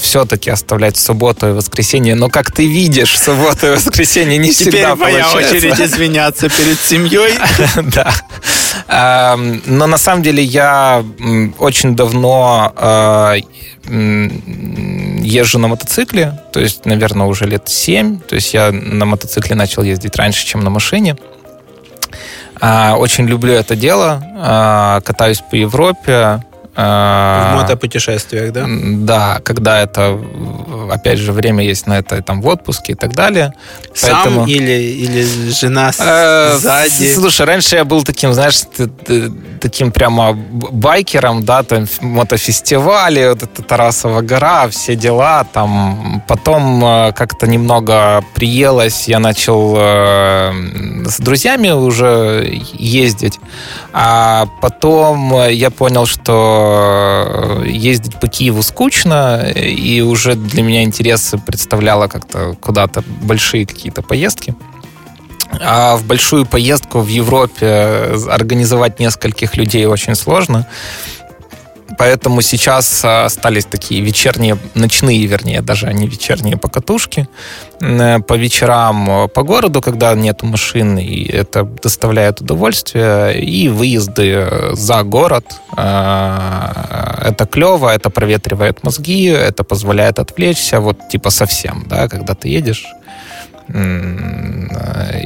все-таки оставлять субботу и воскресенье, но как ты видишь, субботу и воскресенье не
Теперь
всегда
моя
получается.
очередь извиняться перед семьей.
Да. Но на самом деле я очень давно э, езжу на мотоцикле, то есть, наверное, уже лет 7. То есть я на мотоцикле начал ездить раньше, чем на машине. А, очень люблю это дело. А, катаюсь по Европе.
А, в мотопутешествиях, да?
Да, когда это, опять же, время есть на это там в отпуске и так далее.
Сам Поэтому... или, или жена сзади?
Слушай, раньше я был таким, знаешь, таким прямо байкером, да, там мотофестивали, вот это Тарасова гора, все дела, там потом э, как-то немного приелось, я начал э, с друзьями уже ездить, а потом я понял, что ездить по Киеву скучно, и уже для меня интерес представляло как-то куда-то большие какие-то поездки. А в большую поездку в Европе организовать нескольких людей очень сложно. Поэтому сейчас остались такие вечерние, ночные, вернее, даже они вечерние покатушки э, по вечерам по городу, когда нету машин, и это доставляет удовольствие, и выезды за город. Э, это клево, это проветривает мозги, это позволяет отвлечься, вот типа совсем, да, когда ты едешь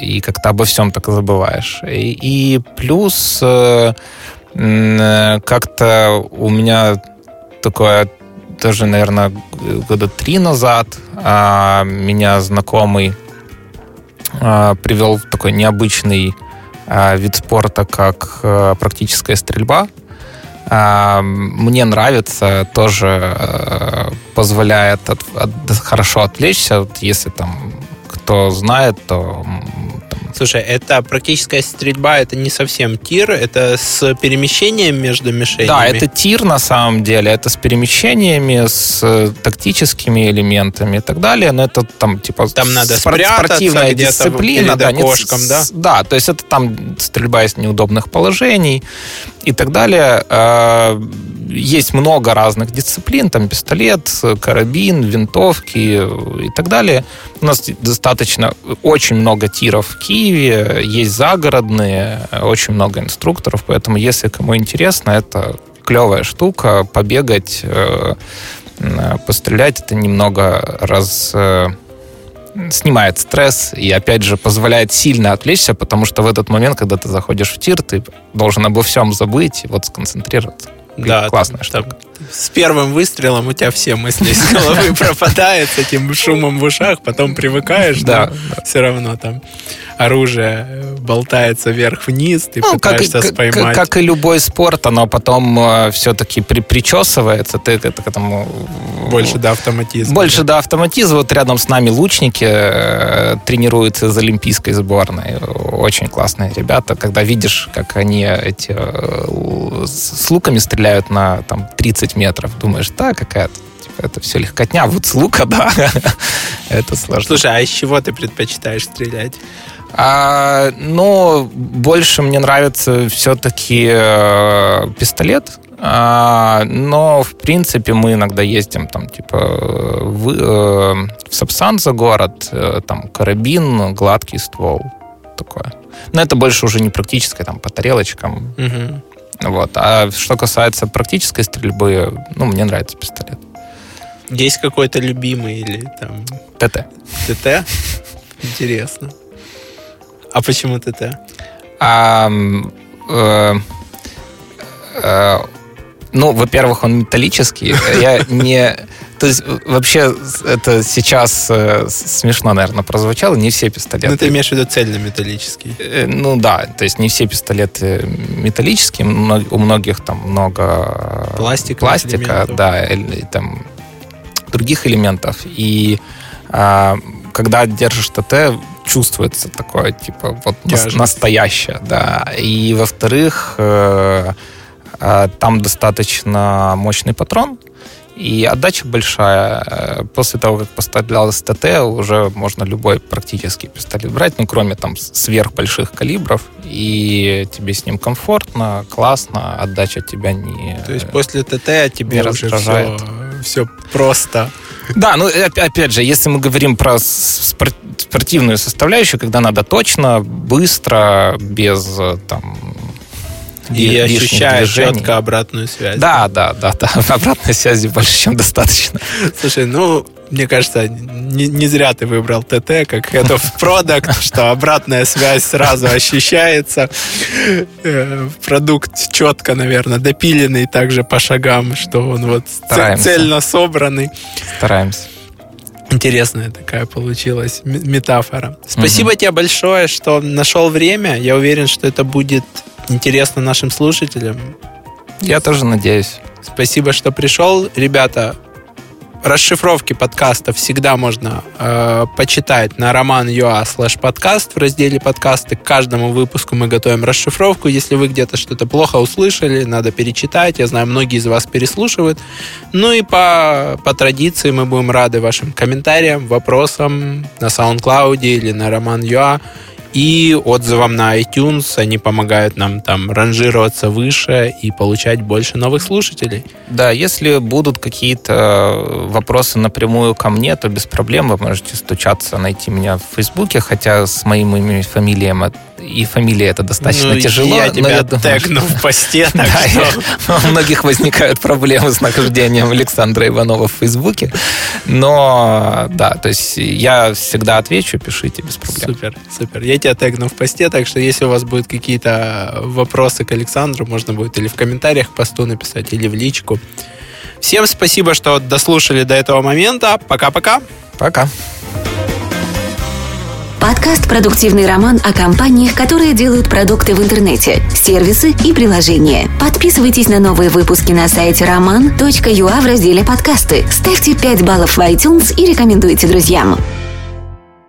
и как-то обо всем так забываешь. И, и плюс э, как-то у меня такое даже, наверное, года три назад а, меня знакомый а, привел в такой необычный а, вид спорта, как практическая стрельба. Мне нравится, тоже позволяет от, от, хорошо отвлечься, вот если там кто знает, то
Слушай, это практическая стрельба, это не совсем тир, это с перемещением между мишенями?
Да, это тир на самом деле, это с перемещениями, с э, тактическими элементами и так далее, но это там типа
там надо спортивная дисциплина,
да, окошком, нет, да? Да, то есть это там стрельба из неудобных положений и так далее. А, есть много разных дисциплин, там пистолет, карабин, винтовки и так далее. У нас достаточно, очень много тиров в Киеве, есть загородные, очень много инструкторов, поэтому если кому интересно, это клевая штука, побегать, э, пострелять, это немного раз э, снимает стресс и, опять же, позволяет сильно отвлечься, потому что в этот момент, когда ты заходишь в тир, ты должен обо всем забыть и вот сконцентрироваться.
Да, классная там, штука. Там, с первым выстрелом у тебя все мысли из головы пропадают с этим шумом в ушах, потом привыкаешь, да, все равно там оружие э, болтается вверх-вниз, ты ну, пытаешься как, споймать.
Как, как и любой спорт, оно потом э, все-таки при, причесывается, ты к этому...
Больше до автоматизма.
Больше да. до автоматизма. Вот рядом с нами лучники э, тренируются из олимпийской сборной. Очень классные ребята. Когда видишь, как они эти с луками стреляют на там 30 метров, думаешь, да, какая-то типа, это все легкотня, вот с лука, да, это сложно.
Слушай, а из чего ты предпочитаешь стрелять?
А, но больше мне нравится все-таки э, пистолет. А, но, в принципе, мы иногда ездим там, типа, в, э, в Сапсан за город, э, там, карабин, гладкий ствол, такое. Но это больше уже не практическое, там, по тарелочкам. Угу. Вот. А что касается практической стрельбы, ну, мне нравится пистолет.
Есть какой-то любимый или там...
ТТ.
ТТ? Интересно. А почему ТТ?
А, э, э, ну, во-первых, он металлический. Я не... То есть, вообще, это сейчас э, смешно, наверное, прозвучало. Не все пистолеты... Ну,
ты имеешь в виду цельнометаллический?
Э, ну, да. То есть, не все пистолеты металлические. У многих там много...
Пластика.
Пластика, да. Или там других элементов. И а, когда держишь ТТ, чувствуется такое, типа, вот Тяжесть. настоящее, да. И, во-вторых, э, э, там достаточно мощный патрон, и отдача большая. Э, после того, как поставлялось ТТ, уже можно любой практически пистолет брать, ну, кроме там сверхбольших калибров, и тебе с ним комфортно, классно, отдача тебя не
То есть после ТТ тебе уже все, все просто.
Да, ну опять же, если мы говорим про спортивную составляющую, когда надо точно, быстро, без там
и ощущаешь четко обратную связь.
Да, да, да, да. Обратной связи больше, чем достаточно.
Слушай, ну, мне кажется, не, не зря ты выбрал ТТ как Head of Product, что обратная связь сразу ощущается. Э, продукт четко, наверное, допиленный также по шагам, что он вот Стараемся. цельно собранный.
Стараемся.
Интересная такая получилась метафора. Спасибо угу. тебе большое, что нашел время. Я уверен, что это будет интересно нашим слушателям.
Я тоже надеюсь.
Спасибо, что пришел. Ребята, расшифровки подкаста всегда можно э, почитать на роман.ua slash подкаст в разделе подкасты. К каждому выпуску мы готовим расшифровку. Если вы где-то что-то плохо услышали, надо перечитать. Я знаю, многие из вас переслушивают. Ну и по, по традиции мы будем рады вашим комментариям, вопросам на SoundCloud или на роман.ua и отзывам на iTunes. Они помогают нам там ранжироваться выше и получать больше новых слушателей.
Да, если будут какие-то вопросы напрямую ко мне, то без проблем вы можете стучаться, найти меня в Фейсбуке, хотя с моим именем и фамилией и фамилия это достаточно
ну,
тяжело.
Я тебя я тегну в посте, так
что... У многих возникают проблемы с нахождением Александра Иванова в Фейсбуке. Но да, то есть я всегда отвечу, пишите без проблем.
Супер, супер. Я тебя тегну в посте, так что если у вас будут какие-то вопросы к Александру, можно будет или в комментариях к посту написать, или в личку. Всем спасибо, что дослушали до этого момента. Пока-пока.
Пока.
Подкаст «Продуктивный роман» о компаниях, которые делают продукты в интернете, сервисы и приложения. Подписывайтесь на новые выпуски на сайте roman.ua в разделе «Подкасты». Ставьте 5 баллов в iTunes и рекомендуйте друзьям.